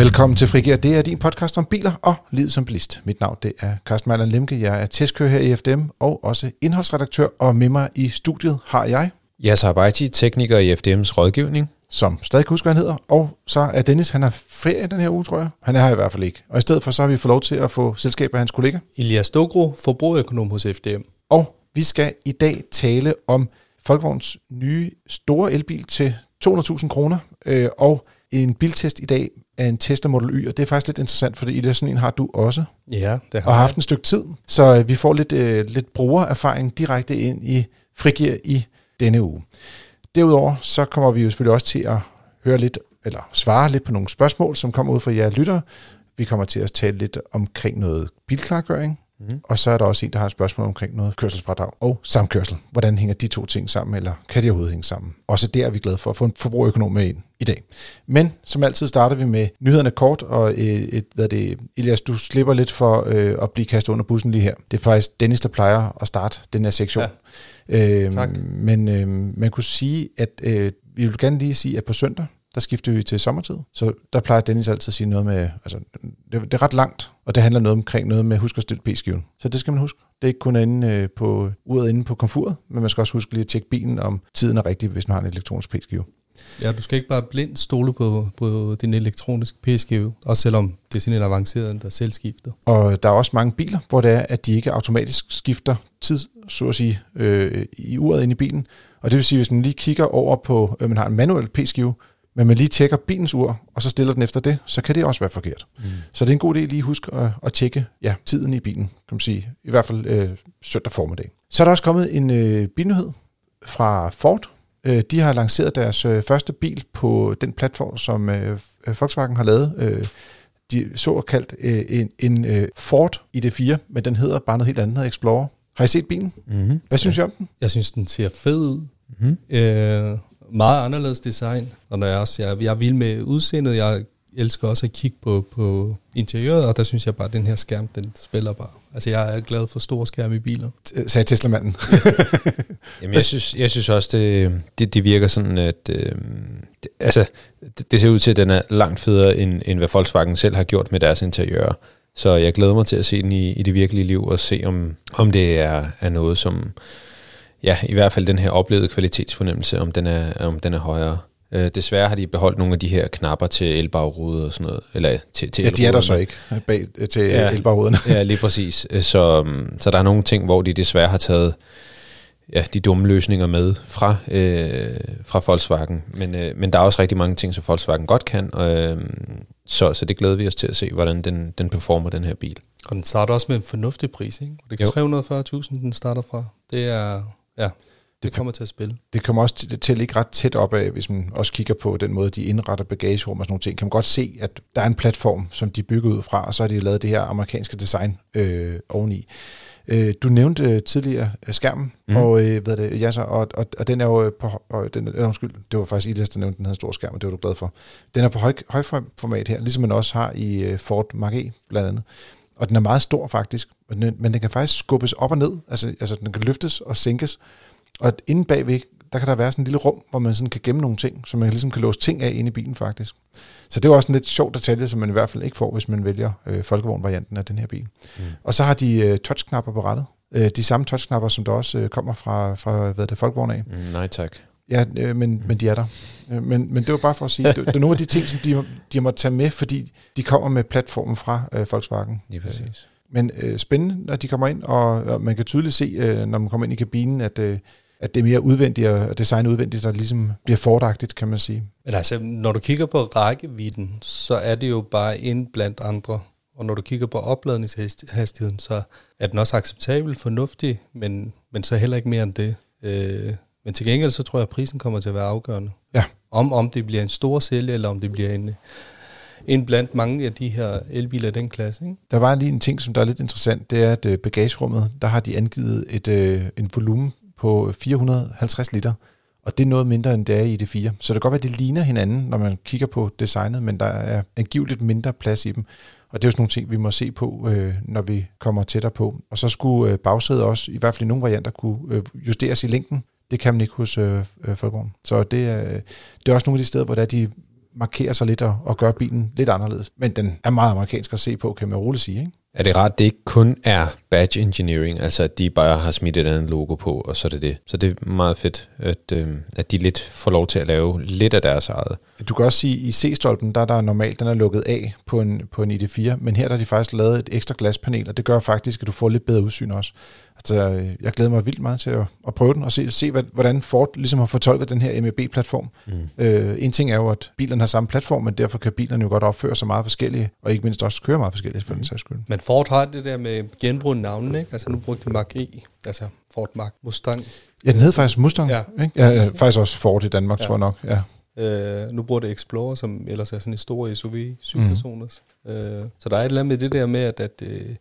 Velkommen til Frigir. Det er din podcast om biler og livet som bilist. Mit navn det er Carsten Mejland Lemke. Jeg er testkører her i FDM og også indholdsredaktør. Og med mig i studiet har jeg... Yasser Abaiti, tekniker i FDM's rådgivning. Som stadig husker, hvad han hedder. Og så er Dennis, han har ferie den her uge, tror jeg. Han er her i hvert fald ikke. Og i stedet for, så har vi fået lov til at få selskab af hans kollega. Elias Dogro, forbrugerøkonom hos FDM. Og vi skal i dag tale om Folkevogns nye store elbil til 200.000 kroner. Øh, og en biltest i dag af en Tesla Model Y, og det er faktisk lidt interessant, fordi i det sådan en har du også. Ja, det har Og har haft en stykke tid, så øh, vi får lidt, øh, lidt brugererfaring direkte ind i Frigir i denne uge. Derudover så kommer vi jo selvfølgelig også til at høre lidt, eller svare lidt på nogle spørgsmål, som kommer ud fra jer lyttere. Vi kommer til at tale lidt omkring noget bilklargøring, Mm. Og så er der også en, der har et spørgsmål omkring noget kørselsfradrag og samkørsel. Hvordan hænger de to ting sammen, eller kan de overhovedet hænge sammen? Også der er vi glade for at få en forbrugerøkonom med ind i dag. Men som altid starter vi med nyhederne kort, og et, et, hvad det, Elias, du slipper lidt for øh, at blive kastet under bussen lige her. Det er faktisk Dennis, der plejer at starte den her sektion. Ja. Øhm, tak. Men øh, man kunne sige, at øh, vi vil gerne lige sige, at på søndag, der skifter vi til sommertid. Så der plejer Dennis altid at sige noget med, altså det, det er ret langt, og det handler noget omkring noget med, husk at stille p-skiven. Så det skal man huske. Det er ikke kun inde øh, på uret inde på komfuret, men man skal også huske lige at tjekke bilen, om tiden er rigtig, hvis man har en elektronisk p-skive. Ja, du skal ikke bare blindt stole på, på din elektroniske p-skive, også selvom det er sådan en avanceret, der selv skifter. Og der er også mange biler, hvor det er, at de ikke automatisk skifter tid, så at sige, øh, i uret ind i bilen. Og det vil sige, hvis man lige kigger over på, øh, man har en manuel p-skive, men man lige tjekker bilens ur, og så stiller den efter det, så kan det også være forkert. Mm. Så det er en god idé lige at huske at, at tjekke ja, tiden i bilen, kan man sige. I hvert fald øh, søndag formiddag. Så er der også kommet en øh, bilnyhed fra Ford. Øh, de har lanceret deres øh, første bil på den platform, som øh, Volkswagen har lavet. Øh, de såkaldt øh, en, en øh, Ford ID4, men den hedder bare noget helt andet, Explorer. Har I set bilen? Mm-hmm. Hvad synes ja. I om den? Jeg synes, den ser fed ud. Mm-hmm. Øh, meget anderledes design, og når jeg også, jeg, jeg er vild med udseendet, jeg elsker også at kigge på, på interiøret, og der synes jeg bare, at den her skærm, den spiller bare. Altså, jeg er glad for store skærme i biler. Sagde Tesla-manden. Jamen, jeg synes, jeg synes også, det, det, det virker sådan, at øh, det, altså, det, det ser ud til, at den er langt federe, end, end hvad Volkswagen selv har gjort med deres interiør. Så jeg glæder mig til at se den i, i det virkelige liv, og se, om, om det er, er noget, som ja, i hvert fald den her oplevede kvalitetsfornemmelse, om den er, om den er højere. Øh, desværre har de beholdt nogle af de her knapper til elbagruder og sådan noget. Eller til, til ja, de er der så ikke bag, til ja, elbagruderne. ja, lige præcis. Så, så der er nogle ting, hvor de desværre har taget ja, de dumme løsninger med fra, øh, fra Volkswagen. Men, øh, men der er også rigtig mange ting, som Volkswagen godt kan. Øh, så, så det glæder vi os til at se, hvordan den, den performer, den her bil. Og den starter også med en fornuftig pris, ikke? Det er 340.000, den starter fra. Det er Ja, det, det kommer til at spille. Det kommer også til, til at ligge ret tæt op af, hvis man også kigger på den måde, de indretter bagagerum og sådan nogle ting. Kan man godt se, at der er en platform, som de bygger ud fra, og så har de lavet det her amerikanske design øh, oveni. Øh, du nævnte øh, tidligere øh, skærmen, mm. og, øh, hvad det, ja, så, og, og, og den er jo på, og den, øh, undskyld, det var faktisk Elias, der nævnte den her store skærm, og det var du glad for. Den er på høj, høj format her, ligesom man også har i øh, Ford Mark E blandt andet. Og den er meget stor faktisk, men den, men den kan faktisk skubbes op og ned, altså, altså den kan løftes og sænkes. Og inde bagved, der kan der være sådan en lille rum, hvor man sådan kan gemme nogle ting, så man ligesom kan låse ting af inde i bilen faktisk. Så det er også en lidt sjov detalje, som man i hvert fald ikke får, hvis man vælger øh, folkevogn-varianten af den her bil. Mm. Og så har de øh, touchknapper på rettet. Øh, de samme touchknapper, som der også øh, kommer fra, fra hvad det, folkevogn af. Mm, nej tak. Ja, øh, men, men de er der. Øh, men, men det var bare for at sige, det, det er nogle af de ting, som de, de må tage med, fordi de kommer med platformen fra øh, Volkswagen. Lige præcis. Men øh, spændende, når de kommer ind, og, og man kan tydeligt se, øh, når man kommer ind i kabinen, at, øh, at det er mere udvendigt og design udvendigt, der ligesom bliver fordagtigt, kan man sige. Men altså, når du kigger på rækkevidden, så er det jo bare en blandt andre. Og når du kigger på opladningshastigheden, så er den også acceptabel, fornuftig, men, men så heller ikke mere end det. Øh, men til gengæld, så tror jeg, at prisen kommer til at være afgørende. Ja. Om, om det bliver en stor sælge, eller om det bliver en end blandt mange af de her elbiler i den klasse. Ikke? Der var lige en ting, som der er lidt interessant, det er, at øh, bagagerummet, der har de angivet et, øh, en volumen på 450 liter, og det er noget mindre end det er i det 4. Så det kan godt være, at det ligner hinanden, når man kigger på designet, men der er angiveligt mindre plads i dem. Og det er jo sådan nogle ting, vi må se på, øh, når vi kommer tættere på. Og så skulle øh, bagsædet også, i hvert fald i nogle varianter, kunne øh, justeres i længden. Det kan man ikke hos øh, øh, Folkevogn. Så det, øh, det er også nogle af de steder, hvor der de markerer sig lidt og, og gør bilen lidt anderledes. Men den er meget amerikansk at se på, kan man roligt sige. Ikke? Er det rart, at det ikke kun er badge engineering, altså at de bare har smidt et andet logo på, og så er det det. Så det er meget fedt, at, øh, at de lidt får lov til at lave lidt af deres eget. Du kan også sige, at i C-stolpen, der er der normalt, den er lukket af på en, på en ID4, men her der har de faktisk lavet et ekstra glaspanel, og det gør faktisk, at du får lidt bedre udsyn også. Altså, jeg glæder mig vildt meget til at, at prøve den og se, se hvordan Ford ligesom har fortolket den her MEB-platform. Mm. Øh, en ting er jo, at bilerne har samme platform, men derfor kan bilerne jo godt opføre sig meget forskellige, og ikke mindst også køre meget forskelligt for mm. den sags skyld. Men Ford har det der med genbrugende navnene, ikke? Altså nu brugte de Mark E, altså Ford Mark Mustang. Ja, den hed faktisk Mustang, ja. ikke? Ja, faktisk også Ford i Danmark, ja. tror jeg nok, ja. Øh, nu bruger det Explorer, som ellers er sådan en stor SUV, syv mm. personers. Øh, så der er et eller andet med det der med, at, at øh,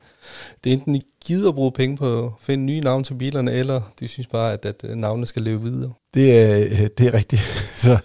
det enten ikke gider at bruge penge på at finde nye navne til bilerne, eller de synes bare, at, at navnene skal leve videre. Det er, øh, det er rigtigt. så,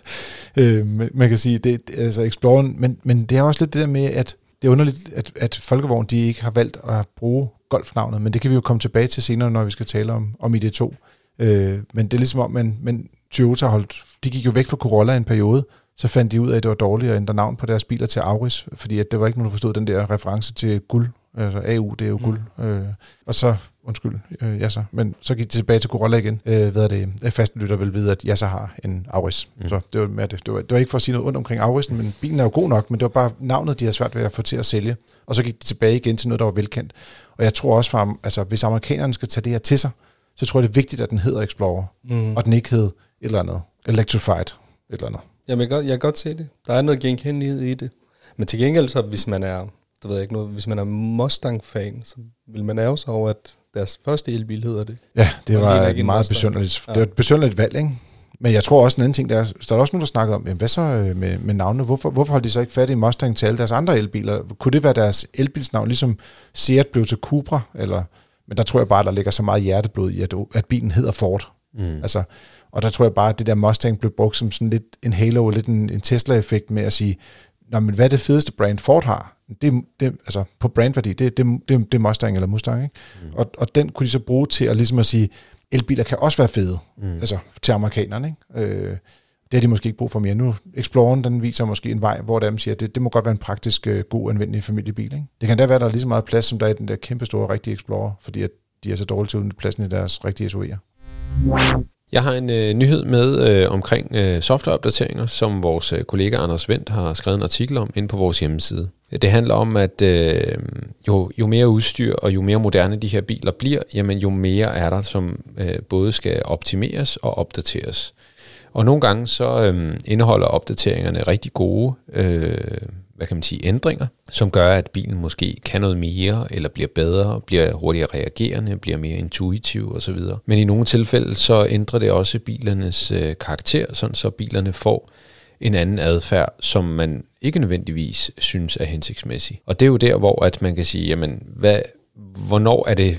øh, man kan sige, det, altså Explorer, men, men det er også lidt det der med, at det er underligt, at, at Folkevogn de ikke har valgt at bruge golfnavnet, men det kan vi jo komme tilbage til senere, når vi skal tale om, om ID2. Øh, men det er ligesom om, man, men Toyota holdt, de gik jo væk fra Corolla en periode, så fandt de ud af, at det var dårligt at ændre navn på deres biler til Auris, fordi at det var ikke nogen, der forstod den der reference til guld. Altså AU, det er jo guld. Mm. Øh, og så, undskyld, øh, ja så, men så gik de tilbage til Corolla igen. Øh, hvad er det? Faste lytter vil vide, at jeg så har en Auris. Mm. Så det var, med det. Det, var, det var ikke for at sige noget ondt omkring Aurisen, men bilen er jo god nok, men det var bare navnet, de har svært ved at få til at sælge. Og så gik de tilbage igen til noget, der var velkendt. Og jeg tror også, for, altså, hvis amerikanerne skal tage det her til sig, så tror jeg, det er vigtigt, at den hedder Explorer, mm. og den ikke et eller andet Electrified, et eller andet. Jamen, jeg kan, godt, jeg kan godt se det. Der er noget genkendelighed i det. Men til gengæld, så hvis man er, der ved jeg ikke noget, hvis man er Mustang-fan, så vil man ærge sig over, at deres første elbil hedder det. Ja, det var et meget besynderligt, ja. det var et besynderligt valg, ikke? Men jeg tror også en anden ting, der er, der er også nogen, der snakker om, jamen, hvad så øh, med, med navnene? Hvorfor, hvorfor holdt de så ikke fat i Mustang til alle deres andre elbiler? Kunne det være deres elbilsnavn, ligesom Seat blev til Cupra? Eller, men der tror jeg bare, der ligger så meget hjerteblod i, at, at bilen hedder Ford. Mm. Altså, og der tror jeg bare, at det der Mustang blev brugt som sådan lidt en halo, lidt en, en Tesla-effekt med at sige, Nå, men hvad er det fedeste brand Ford har? Det, det, altså på brandværdi, det, det, det, det er Mustang eller Mustang, ikke? Mm. Og, og den kunne de så bruge til at ligesom at sige, elbiler kan også være fede, mm. altså til amerikanerne, ikke? Øh, det har de måske ikke brug for mere. Nu, Exploreren, den viser måske en vej, hvor der siger, at det, det må godt være en praktisk, uh, god, anvendelig familiebil. Ikke? Det kan da være, at der er lige så meget plads, som der er i den der kæmpe store, rigtige Explorer, fordi at de er så dårlige til at pladsen i deres rigtige SUV'er. Jeg har en øh, nyhed med øh, omkring øh, softwareopdateringer, som vores øh, kollega Anders Vendt har skrevet en artikel om inde på vores hjemmeside. Det handler om, at øh, jo, jo mere udstyr og jo mere moderne de her biler bliver, jamen jo mere er der, som øh, både skal optimeres og opdateres. Og nogle gange så øh, indeholder opdateringerne rigtig gode øh, hvad kan man sige, ændringer, som gør, at bilen måske kan noget mere, eller bliver bedre, bliver hurtigere reagerende, bliver mere intuitiv osv. Men i nogle tilfælde, så ændrer det også bilernes øh, karakter, sådan så bilerne får en anden adfærd, som man ikke nødvendigvis synes er hensigtsmæssig. Og det er jo der, hvor at man kan sige, jamen, hvad, hvornår er det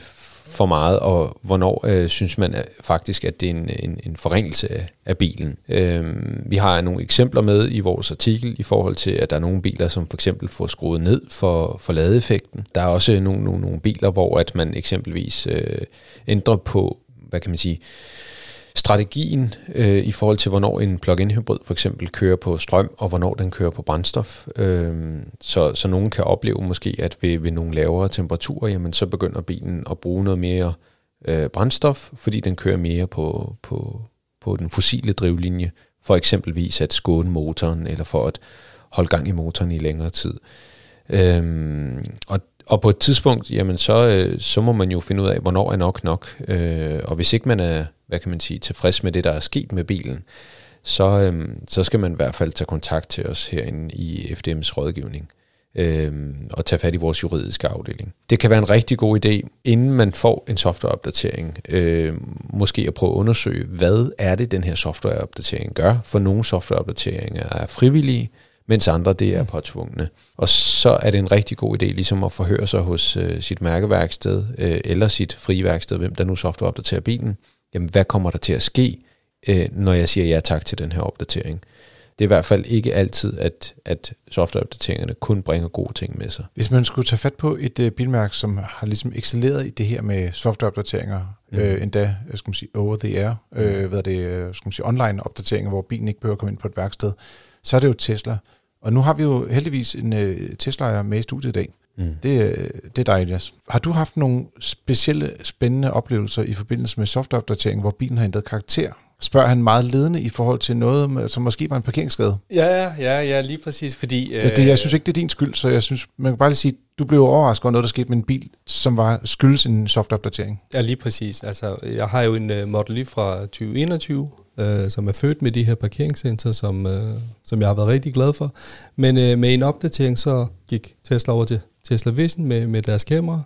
for meget, og hvornår øh, synes man at faktisk, at det er en, en, en forringelse af, af bilen. Øh, vi har nogle eksempler med i vores artikel i forhold til, at der er nogle biler, som for eksempel får skruet ned for, for ladeeffekten. Der er også nogle, nogle, nogle biler, hvor at man eksempelvis øh, ændrer på, hvad kan man sige, strategien øh, i forhold til, hvornår en plug-in hybrid for eksempel kører på strøm, og hvornår den kører på brændstof. Øh, så, så nogen kan opleve måske, at ved, ved nogle lavere temperaturer, jamen så begynder bilen at bruge noget mere øh, brændstof, fordi den kører mere på, på, på den fossile drivlinje, for eksempelvis at skåne motoren, eller for at holde gang i motoren i længere tid. Øh, og og på et tidspunkt, jamen så, øh, så må man jo finde ud af, hvornår er nok nok. Øh, og hvis ikke man er, hvad kan man sige, tilfreds med det, der er sket med bilen, så, øh, så skal man i hvert fald tage kontakt til os herinde i FDM's rådgivning øh, og tage fat i vores juridiske afdeling. Det kan være en rigtig god idé, inden man får en softwareopdatering, øh, måske at prøve at undersøge, hvad er det, den her softwareopdatering gør, for nogle softwareopdateringer er frivillige, mens andre det er mm. påtvungne. Og så er det en rigtig god idé ligesom at forhøre sig hos øh, sit mærkeværksted øh, eller sit friværksted, hvem der nu softwareopdaterer bilen. Jamen, hvad kommer der til at ske, øh, når jeg siger ja tak til den her opdatering? det er i hvert fald ikke altid, at, at softwareopdateringerne kun bringer gode ting med sig. Hvis man skulle tage fat på et uh, bilmærke, som har ligesom excelleret i det her med softwareopdateringer, mm. øh, endda skal man sige, over the air, øh, hvad er det, skal man sige, online opdateringer, hvor bilen ikke behøver at komme ind på et værksted, så er det jo Tesla. Og nu har vi jo heldigvis en øh, Tesla med i studiet i dag. Mm. Det, øh, det er dejligt. Yes. Har du haft nogle specielle, spændende oplevelser i forbindelse med softwareopdatering, hvor bilen har ændret karakter? Spørger han meget ledende i forhold til noget, som måske var en parkeringsskade? Ja, ja, ja, lige præcis, fordi... Det, det, jeg synes ikke, det er din skyld, så jeg synes, man kan bare lige sige, du blev overrasket over noget, der skete med en bil, som var skyldes en softwareopdatering. Ja, lige præcis. Altså, jeg har jo en uh, Model Y fra 2021, øh, som er født med de her parkeringscenter, som, øh, som jeg har været rigtig glad for. Men øh, med en opdatering, så gik Tesla over til Tesla Vision med, med deres kamera,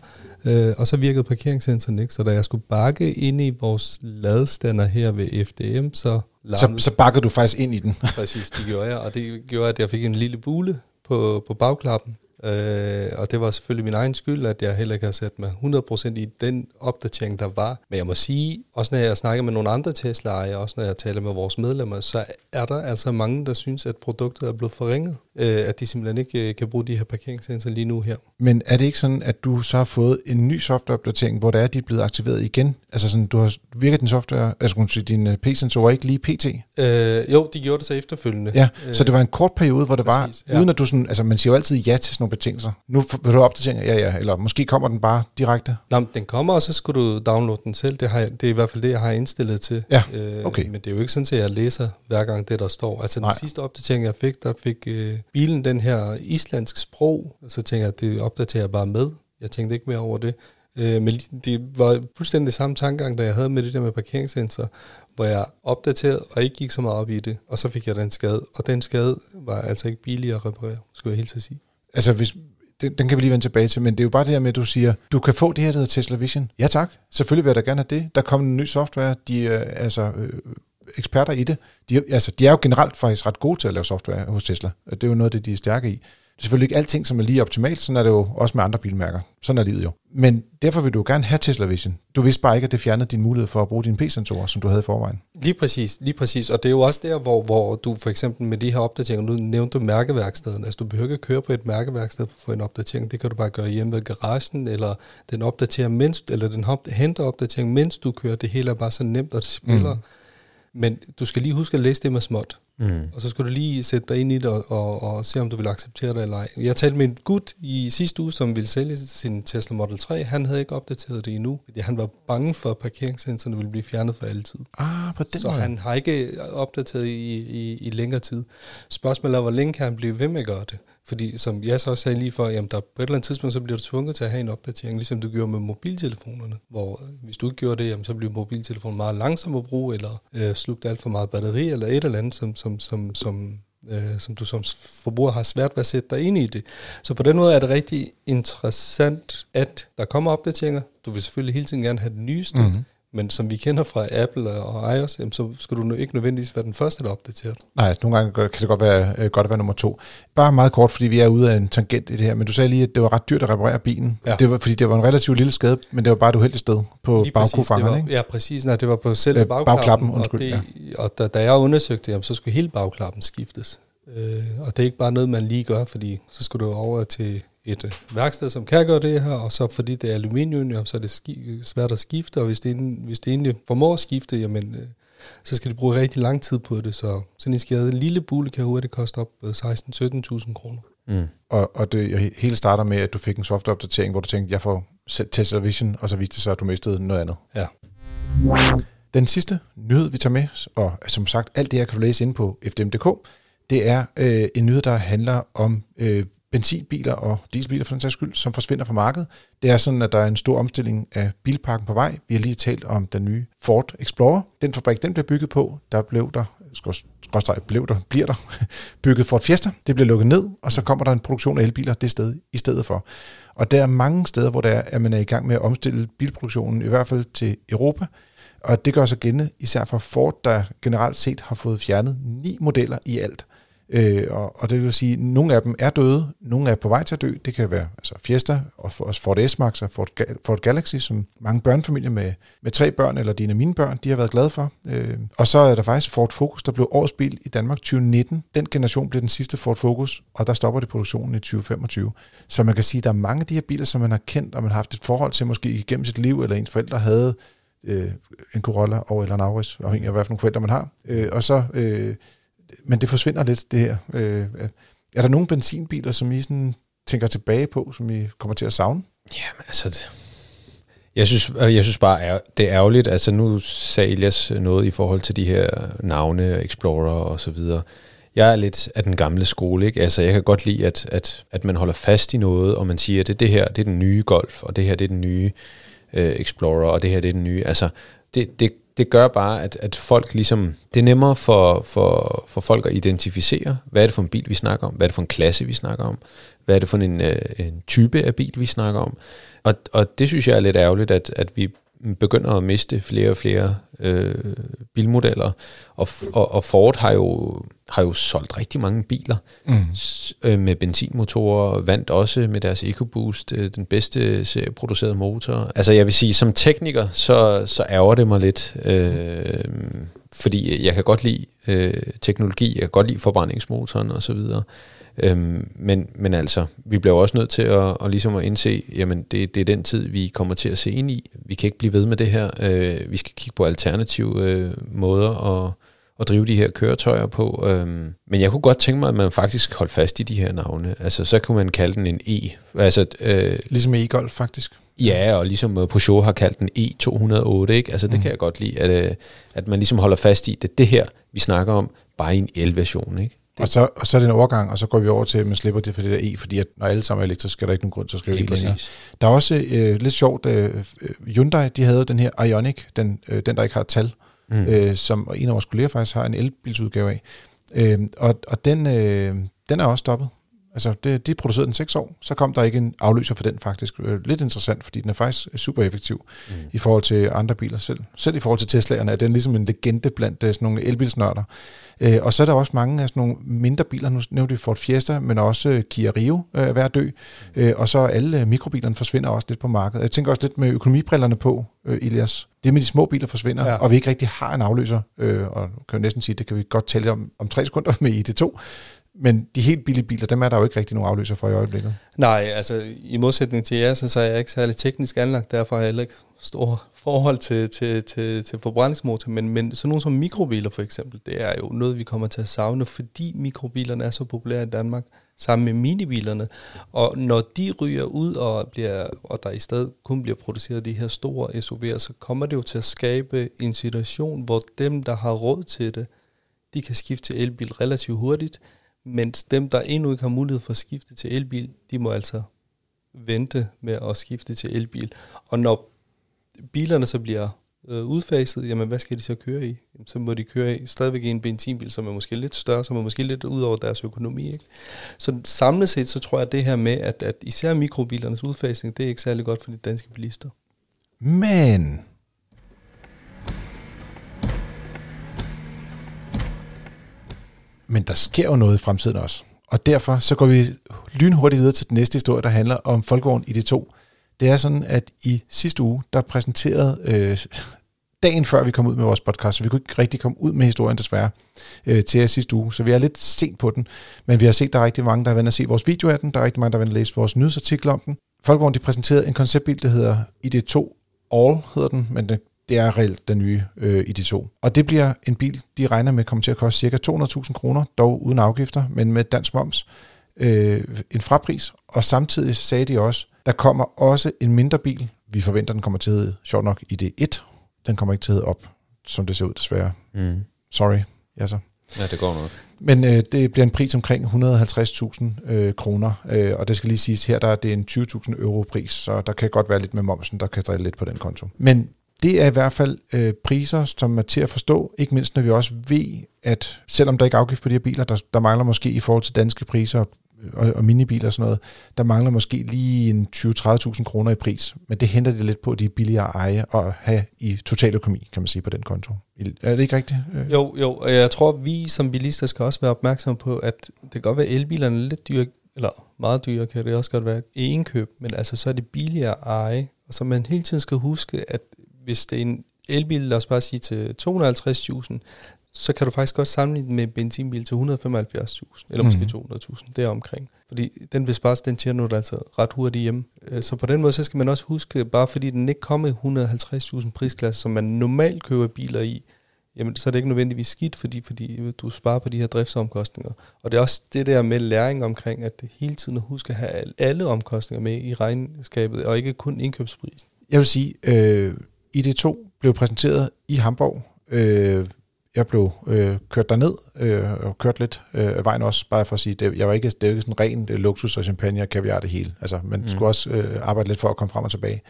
øh, og så virkede parkeringssensoren ikke. Så da jeg skulle bakke ind i vores ladestander her ved FDM, så... Så, så bakkede du faktisk ind i den? præcis, det gjorde jeg, og det gjorde, at jeg fik en lille bule på, på bagklappen, Øh, og det var selvfølgelig min egen skyld, at jeg heller ikke har sat mig 100% i den opdatering, der var. Men jeg må sige, også når jeg snakker med nogle andre Tesla-ejere, også når jeg taler med vores medlemmer, så er der altså mange, der synes, at produktet er blevet forringet. Øh, at de simpelthen ikke øh, kan bruge de her parkeringssensorer lige nu her. Men er det ikke sådan, at du så har fået en ny softwareopdatering, hvor der er, de er blevet aktiveret igen? Altså sådan, du har virket din software, altså sige, din øh, P-sensorer ikke lige PT? Øh, jo, de gjorde det så efterfølgende. Ja, øh, så det var en kort periode, hvor det præcis, var, ja. uden at du sådan, altså man siger jo altid ja til sådan nogle betingelser. Nu vil du opdatere, ja ja, eller måske kommer den bare direkte? Nå, den kommer, og så skal du downloade den selv. Det, har jeg, det er i hvert fald det, jeg har indstillet til. Ja, okay. Øh, men det er jo ikke sådan, at jeg læser hver gang det, der står. Altså den Nej. sidste opdatering, jeg fik, der fik øh, bilen den her islandsk sprog, og så tænker jeg, at det opdaterer jeg bare med. Jeg tænkte ikke mere over det. Øh, men det var fuldstændig samme tankegang, da jeg havde med det der med parkeringssensor, hvor jeg opdaterede og ikke gik så meget op i det, og så fik jeg den skade. Og den skade var altså ikke billig at reparere, skulle jeg helt til at sige. Altså hvis, den, den kan vi lige vende tilbage til, men det er jo bare det her med, at du siger, du kan få det her, der hedder Tesla Vision. Ja tak, selvfølgelig vil jeg da gerne have det. Der kommer en ny software, de er altså, øh, eksperter i det. De, altså, de er jo generelt faktisk ret gode til at lave software hos Tesla. Det er jo noget af det, de er stærke i. Det er selvfølgelig ikke alting, som er lige optimalt, sådan er det jo også med andre bilmærker. Sådan er livet jo. Men derfor vil du gerne have Tesla Vision. Du vidste bare ikke, at det fjernede din mulighed for at bruge dine P-sensorer, som du havde i forvejen. Lige præcis, lige præcis. Og det er jo også der, hvor, hvor du for eksempel med de her opdateringer, nu nævnte du mærkeværkstedet. Altså du behøver ikke at køre på et mærkeværksted for at få en opdatering. Det kan du bare gøre hjemme ved garagen, eller den opdaterer mens, eller den henter opdatering, mens du kører. Det hele er bare så nemt, og det spiller. Mm men du skal lige huske at læse det med småt. Mm. Og så skal du lige sætte dig ind i det og, og, og se, om du vil acceptere det eller ej. Jeg talte med en gut i sidste uge, som ville sælge sin Tesla Model 3. Han havde ikke opdateret det endnu, fordi han var bange for, at parkeringssensorerne ville blive fjernet for altid. Ah, på den så måde. han har ikke opdateret i, i, i længere tid. Spørgsmålet er, hvor længe kan han blive ved med at gøre det? Fordi som jeg så også sagde lige for, jamen der på et eller andet tidspunkt, så bliver du tvunget til at have en opdatering, ligesom du gjorde med mobiltelefonerne, hvor øh, hvis du ikke gjorde det, jamen, så bliver mobiltelefonen meget langsom at bruge, eller øh, slugte alt for meget batteri, eller et eller andet, som, som, som, som, øh, som du som forbruger har svært ved at sætte dig ind i det. Så på den måde er det rigtig interessant, at der kommer opdateringer. Du vil selvfølgelig hele tiden gerne have det nyeste, mm-hmm. Men som vi kender fra Apple og iOS, jamen, så skal du ikke nødvendigvis være den første, der er opdateret. Nej, nogle gange kan det godt være, øh, godt at være nummer to. Bare meget kort, fordi vi er ude af en tangent i det her, men du sagde lige, at det var ret dyrt at reparere bilen. Ja. Det var, fordi det var en relativt lille skade, men det var bare et uheldigt sted på bagkofangeren, ikke? Ja, præcis. Nej, det var på selve bagklappen. bagklappen undskyld, og, det, ja. og da, da jeg undersøgte det, så skulle hele bagklappen skiftes. Øh, og det er ikke bare noget, man lige gør, fordi så skulle du over til et øh, værksted, som kan gøre det her, og så fordi det er aluminium, så er det svært at skifte, og hvis det, hvis det egentlig formår at skifte, jamen, øh, så skal de bruge rigtig lang tid på det, så sådan en skade, en lille bule kan hurtigt koste op 16-17.000 kroner. Mm. Og, og det hele starter med, at du fik en softwareopdatering, hvor du tænkte, jeg får Tesla Vision, og så viste det sig, at du mistede noget andet. Ja. Den sidste nyhed, vi tager med, og som sagt, alt det her kan du læse inde på fdm.dk, det er øh, en nyhed, der handler om øh, benzinbiler og dieselbiler for den sags skyld, som forsvinder fra markedet. Det er sådan, at der er en stor omstilling af bilparken på vej. Vi har lige talt om den nye Ford Explorer. Den fabrik, den blev bygget på, der blev der, skråstrej, blev der, bliver der, bygget Ford Fiesta. Det bliver lukket ned, og så kommer der en produktion af elbiler det sted i stedet for. Og der er mange steder, hvor der er, at man er i gang med at omstille bilproduktionen, i hvert fald til Europa. Og det gør sig gældende især for Ford, der generelt set har fået fjernet ni modeller i alt. Øh, og, og det vil sige, at nogle af dem er døde, nogle er på vej til at dø. Det kan være altså Fiesta og også Ford S-Max og Ford, Ford Galaxy, som mange børnefamilier med, med tre børn, eller dine og mine børn, de har været glade for. Øh, og så er der faktisk Ford Focus, der blev årets bil i Danmark 2019. Den generation blev den sidste Ford Focus, og der stopper det produktionen i 2025. Så man kan sige, at der er mange af de her biler, som man har kendt, og man har haft et forhold til måske igennem sit liv, eller ens forældre havde øh, en Corolla og eller en Auris, afhængig af hvilke forældre man har. Øh, og så... Øh, men det forsvinder lidt, det her. Øh, er der nogle benzinbiler, som I sådan tænker tilbage på, som I kommer til at savne? Jamen, altså... Det, jeg synes, øh, jeg synes bare, at det er ærgerligt. Altså nu sagde Elias noget i forhold til de her navne, Explorer og så videre. Jeg er lidt af den gamle skole, ikke? Altså jeg kan godt lide, at, at, at man holder fast i noget, og man siger, at det, det her det er den nye Golf, og det her det er den nye øh, Explorer, og det her det er den nye. Altså det, det, det gør bare, at, at folk ligesom, det er nemmere for, for, for folk at identificere, hvad er det for en bil, vi snakker om, hvad er det for en klasse, vi snakker om, hvad er det for en, øh, en type af bil, vi snakker om. Og, og det synes jeg er lidt ærgerligt, at, at vi begynder at miste flere og flere øh, bilmodeller. Og, og, og Ford har jo, har jo solgt rigtig mange biler mm. øh, med benzinmotorer, vandt også med deres EcoBoost øh, den bedste serieproducerede motor. Altså jeg vil sige, som tekniker, så, så ærger det mig lidt, øh, fordi jeg kan godt lide øh, teknologi, jeg kan godt lide forbrændingsmotoren osv., Øhm, men, men altså, vi bliver også nødt til at, at, ligesom at indse, jamen det, det er den tid, vi kommer til at se ind i. Vi kan ikke blive ved med det her. Øh, vi skal kigge på alternative øh, måder at, at drive de her køretøjer på. Øhm, men jeg kunne godt tænke mig, at man faktisk holdt fast i de her navne. Altså, så kunne man kalde den en E. Altså, øh, ligesom e-golf faktisk. Ja, og ligesom øh, Peugeot har kaldt den E208, ikke? Altså, det mm. kan jeg godt lide, at, øh, at man ligesom holder fast i, det det her, vi snakker om, bare i en el-version, ikke? Og så, og så er det en overgang, og så går vi over til, at man slipper det for det der E, fordi at når alle sammen er elektriske, skal der ikke nogen grund til at skrive E længere. Der er også øh, lidt sjovt, øh, Hyundai, de havde den her Ioniq, den, øh, den der ikke har tal, mm. øh, som en af vores kolleger faktisk har en elbilsudgave af. Øh, og og den, øh, den er også stoppet. Altså, det, de producerede den 6 år, så kom der ikke en afløser for den faktisk. Øh, lidt interessant, fordi den er faktisk super effektiv mm. i forhold til andre biler selv. Selv i forhold til Tesla'erne er den ligesom en legende blandt øh, sådan nogle elbilsnørder. Øh, og så er der også mange af sådan nogle mindre biler, nu nævnte vi Ford Fiesta, men også Kia Rio er ved at dø. Mm. Og så alle mikrobilerne forsvinder også lidt på markedet. Jeg tænker også lidt med økonomibrillerne på, Elias. Det med de små biler forsvinder, ja. og vi ikke rigtig har en afløser. Og kan jeg næsten sige, det kan vi godt tælle om, om tre sekunder med ID2. Men de helt billige biler, dem er der jo ikke rigtig nogen afløser for i øjeblikket. Nej, altså i modsætning til jer, så er jeg ikke særlig teknisk anlagt, derfor har jeg heller ikke stor forhold til, til, til, til forbrændingsmotor, men, men sådan nogle som mikrobiler for eksempel, det er jo noget, vi kommer til at savne, fordi mikrobilerne er så populære i Danmark, sammen med minibilerne. Og når de ryger ud, og, bliver, og der i stedet kun bliver produceret de her store SUV'er, så kommer det jo til at skabe en situation, hvor dem, der har råd til det, de kan skifte til elbil relativt hurtigt, mens dem, der endnu ikke har mulighed for at skifte til elbil, de må altså vente med at skifte til elbil. Og når bilerne så bliver øh, udfaset, jamen hvad skal de så køre i? Jamen, så må de køre i stadigvæk i en benzinbil, som er måske lidt større, som er måske lidt ud over deres økonomi. Ikke? Så samlet set, så tror jeg, at det her med, at, at især mikrobilernes udfasning, det er ikke særlig godt for de danske bilister. Men Men der sker jo noget i fremtiden også. Og derfor så går vi lynhurtigt videre til den næste historie, der handler om Folkevogn i de to. Det er sådan, at i sidste uge, der præsenterede øh, dagen før vi kom ud med vores podcast, så vi kunne ikke rigtig komme ud med historien desværre øh, til sidste uge, så vi er lidt sent på den, men vi har set, at der er rigtig mange, der har været at se vores video af den, der er rigtig mange, der har været at læse vores nyhedsartikel om den. Folkevogn, de præsenterede en konceptbil, der hedder ID2 All, hedder den, men det det er reelt den nye øh, i de to. Og det bliver en bil, de regner med kommer til at koste ca. 200.000 kroner, dog uden afgifter, men med dansk moms. Øh, en frapris, og samtidig sagde de også, der kommer også en mindre bil. Vi forventer, den kommer til at hedde, sjovt nok, i det 1. Den kommer ikke til at hedde op, som det ser ud desværre. Mm. Sorry. Ja, så. Ja, det går nok. Men øh, det bliver en pris omkring 150.000 øh, kroner, øh, og det skal lige siges her, der er det en 20.000 euro pris, så der kan godt være lidt med momsen, der kan drille lidt på den konto. Men det er i hvert fald øh, priser, som er til at forstå, ikke mindst når vi også ved, at selvom der ikke er afgift på de her biler, der, der mangler måske i forhold til danske priser og, og minibiler og sådan noget, der mangler måske lige en 20-30.000 kroner i pris. Men det henter det lidt på, at de er billigere at eje og have i totaløkonomi, kan man sige, på den konto. Er det ikke rigtigt? Øh. Jo, jo, og jeg tror, vi som bilister skal også være opmærksom på, at det kan godt være, at elbilerne er lidt dyre, eller meget dyre kan det også godt være i indkøb, men altså så er det billigere at eje, og så man hele tiden skal huske, at hvis det er en elbil, lad os bare sige til 250.000, så kan du faktisk godt sammenligne den med en benzinbil til 175.000, eller måske mm. 200.000, deromkring. Fordi den spare, den tjener du altså ret hurtigt hjem. Øh, så på den måde, så skal man også huske, bare fordi den ikke kommer i 150.000 prisklasse, som man normalt køber biler i, jamen så er det ikke nødvendigvis skidt, fordi, fordi du sparer på de her driftsomkostninger. Og det er også det der med læring omkring, at det hele tiden huske at have alle omkostninger med i regnskabet, og ikke kun indkøbsprisen. Jeg vil sige, øh, ID2 blev præsenteret i Hamburg. Øh, jeg blev øh, kørt derned øh, og kørt lidt øh, af vejen også, bare for at sige, det, jeg var ikke, det er ikke sådan ren øh, luksus og champagne og kaviar det hele. Altså, man mm. skulle også øh, arbejde lidt for at komme frem og tilbage.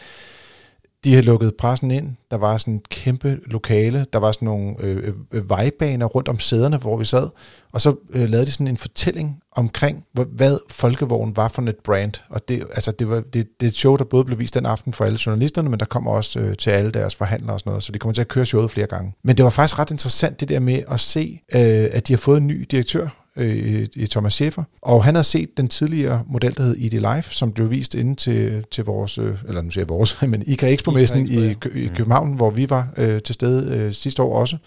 De havde lukket pressen ind. Der var sådan et kæmpe lokale. Der var sådan nogle øh, øh, øh, vejbaner rundt om sæderne, hvor vi sad. Og så øh, lavede de sådan en fortælling omkring, hvad Folkevogn var for et brand. Og det, altså, det, var, det, det er et show, der både blev vist den aften for alle journalisterne, men der kommer også øh, til alle deres forhandlere og sådan noget, så de kommer til at køre showet flere gange. Men det var faktisk ret interessant det der med at se, øh, at de har fået en ny direktør, øh, i Thomas Schäfer. Og han har set den tidligere model, der hed ID Life, som blev vist inde til, til vores, øh, eller nu siger jeg vores, men IKA Expo-messen i, i København, hvor vi var øh, til stede øh, sidste år også.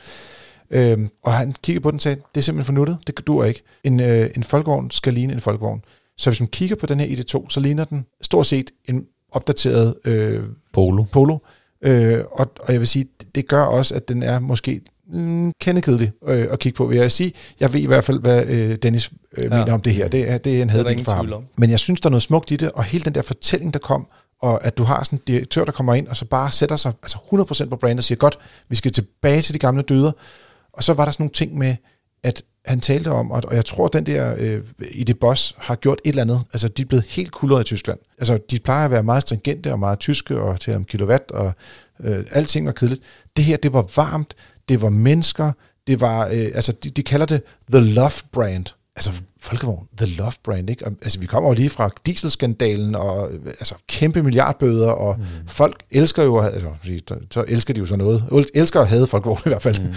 Øhm, og han kiggede på den og sagde, det er simpelthen for nuttet, det dur ikke. En, øh, en folkevogn skal ligne en folkevogn. Så hvis man kigger på den her ID2, så ligner den stort set en opdateret øh, Polo. Polo. Øh, og, og jeg vil sige, det gør også, at den er måske mm, øh, at kigge på, vil jeg sige. Jeg ved i hvert fald, hvad øh, Dennis øh, ja. mener om det her. Det er, det er en hedning for ham. Men jeg synes, der er noget smukt i det, og hele den der fortælling, der kom, og at du har sådan en direktør, der kommer ind, og så bare sætter sig altså 100% på brandet og siger, godt, vi skal tilbage til de gamle dyder. Og så var der sådan nogle ting med, at han talte om, og jeg tror, at den der øh, i det boss har gjort et eller andet. Altså, de er blevet helt kuldere i Tyskland. Altså, de plejer at være meget stringente og meget tyske og til om kilowatt, og øh, alting var kedeligt. Det her, det var varmt, det var mennesker, det var, øh, altså de, de kalder det The Love Brand. Altså folkevogn, The Love Brand, ikke? Og, altså vi kommer jo lige fra dieselskandalen og altså kæmpe milliardbøder, og mm. folk elsker jo, altså, så elsker de jo sådan noget, elsker at have folkevogn i hvert fald. Mm.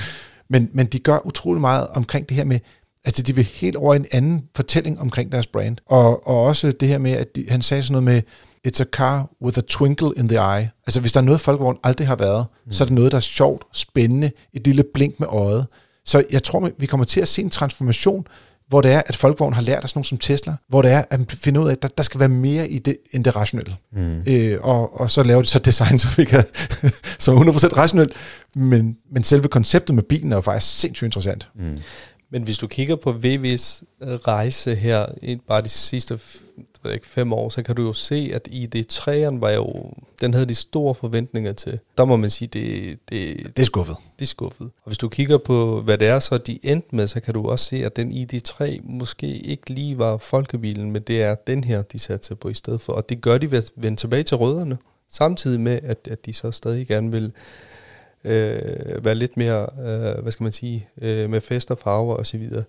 Men, men de gør utrolig meget omkring det her med, altså de vil helt over en anden fortælling omkring deres brand. Og, og også det her med, at de, han sagde sådan noget med, it's a car with a twinkle in the eye. Altså hvis der er noget, Folkevogn aldrig har været, mm. så er det noget, der er sjovt, spændende, et lille blink med øjet. Så jeg tror, vi kommer til at se en transformation, hvor det er, at Folkevogn har lært os nogen som Tesla, hvor det er at finde ud af, at der, der skal være mere i det, end det rationelle. Mm. Øh, og, og så laver de så design, så vi kan, som er 100% rationelt, men, men selve konceptet med bilen er jo faktisk sindssygt interessant. Mm. Men hvis du kigger på VV's rejse her, bare de sidste ved ikke, fem år, så kan du jo se, at ID3'eren var jo, den havde de store forventninger til. Der må man sige, det, det, det er skuffet. Det er skuffet. Og hvis du kigger på, hvad det er, så de endte med, så kan du også se, at den ID3 måske ikke lige var folkebilen, men det er den her, de satte på i stedet for. Og det gør de ved at vende tilbage til rødderne, samtidig med, at, at de så stadig gerne vil øh, være lidt mere, øh, hvad skal man sige, øh, med fest og farver og så videre.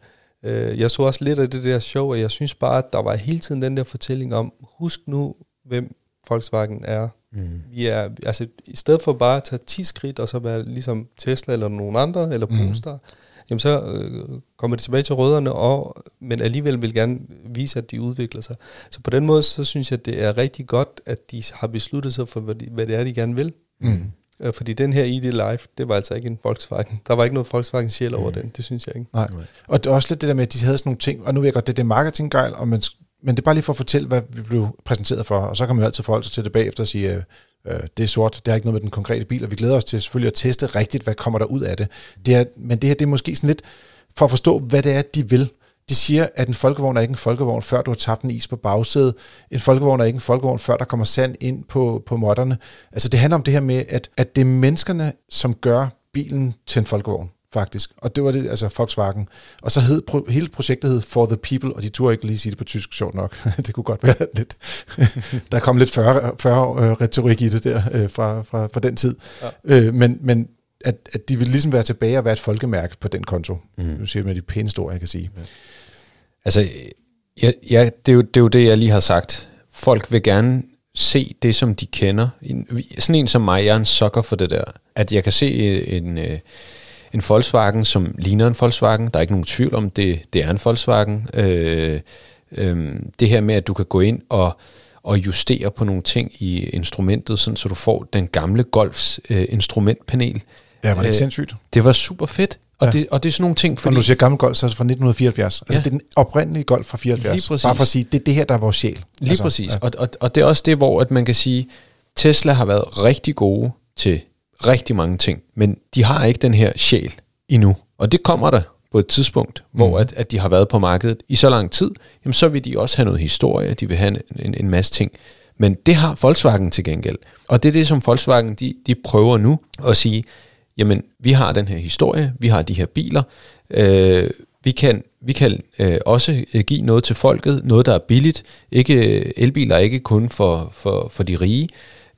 Øh, jeg så også lidt af det der show, og jeg synes bare, at der var hele tiden den der fortælling om, husk nu, hvem Volkswagen er. Mm. Vi er, altså i stedet for bare at tage 10 skridt, og så være ligesom Tesla eller nogen andre, eller mm. Polestar, mm. jamen så øh, kommer de tilbage til rødderne, og, men alligevel vil gerne vise, at de udvikler sig. Så på den måde, så synes jeg, at det er rigtig godt, at de har besluttet sig for, hvad, de, hvad det er, de gerne vil. Mm. Øh, fordi den her ID Life, det var altså ikke en Volkswagen. Der var ikke noget Volkswagen sjæl over mm. den, det synes jeg ikke. Nej. Og det er også lidt det der med, at de havde sådan nogle ting, og nu ved jeg godt, det er det marketinggejl, og man, men det er bare lige for at fortælle, hvad vi blev præsenteret for, og så kan man jo altid forholde sig til det bagefter og sige, øh, øh, det er sort, det har ikke noget med den konkrete bil, og vi glæder os til selvfølgelig at teste rigtigt, hvad kommer der ud af det. det er, men det her, det er måske sådan lidt for at forstå, hvad det er, de vil. De siger, at en folkevogn er ikke en folkevogn, før du har tabt en is på bagsædet. En folkevogn er ikke en folkevogn, før der kommer sand ind på, på modderne. Altså det handler om det her med, at, at det er menneskerne, som gør bilen til en folkevogn faktisk. Og det var det, altså Volkswagen. Og så hed pro, hele projektet hed For the People, og de turde ikke lige sige det på tysk, sjovt nok. det kunne godt være lidt... der kom lidt 40, 40 øh, retorik i det der øh, fra, fra, fra den tid. Ja. Øh, men, men at, at de vil ligesom være tilbage og være et folkemærke på den konto. Mm. Nu siger med de pæne ord, jeg kan sige. Ja. Altså, ja, ja, det, er jo, det er jo det, jeg lige har sagt. Folk vil gerne se det, som de kender. Sådan en som mig, jeg er en sokker for det der. At jeg kan se en, en, en Volkswagen, som ligner en Volkswagen. Der er ikke nogen tvivl om, det, det er en Volkswagen. Øh, øh, det her med, at du kan gå ind og, og justere på nogle ting i instrumentet, sådan, så du får den gamle Golfs øh, instrumentpanel. Ja, var det øh, sindssygt? Det var super fedt. Og, ja. det, og det er sådan nogle ting, fordi... Og nu siger gammel golf, så er det fra 1974. Altså, ja. det er den oprindelige golf fra 74. Bare for at sige, det er det her, der er vores sjæl. Lige altså, præcis. Ja. Og, og, og det er også det, hvor at man kan sige, Tesla har været rigtig gode til rigtig mange ting, men de har ikke den her sjæl. endnu. Og det kommer der på et tidspunkt, hvor mm. at, at de har været på markedet i så lang tid, jamen så vil de også have noget historie, de vil have en, en, en masse ting. Men det har Volkswagen til gengæld. Og det er det, som Volkswagen de, de prøver nu at sige, jamen vi har den her historie, vi har de her biler, øh, vi kan, vi kan øh, også øh, give noget til folket, noget der er billigt. Ikke, øh, elbiler er ikke kun for, for, for de rige.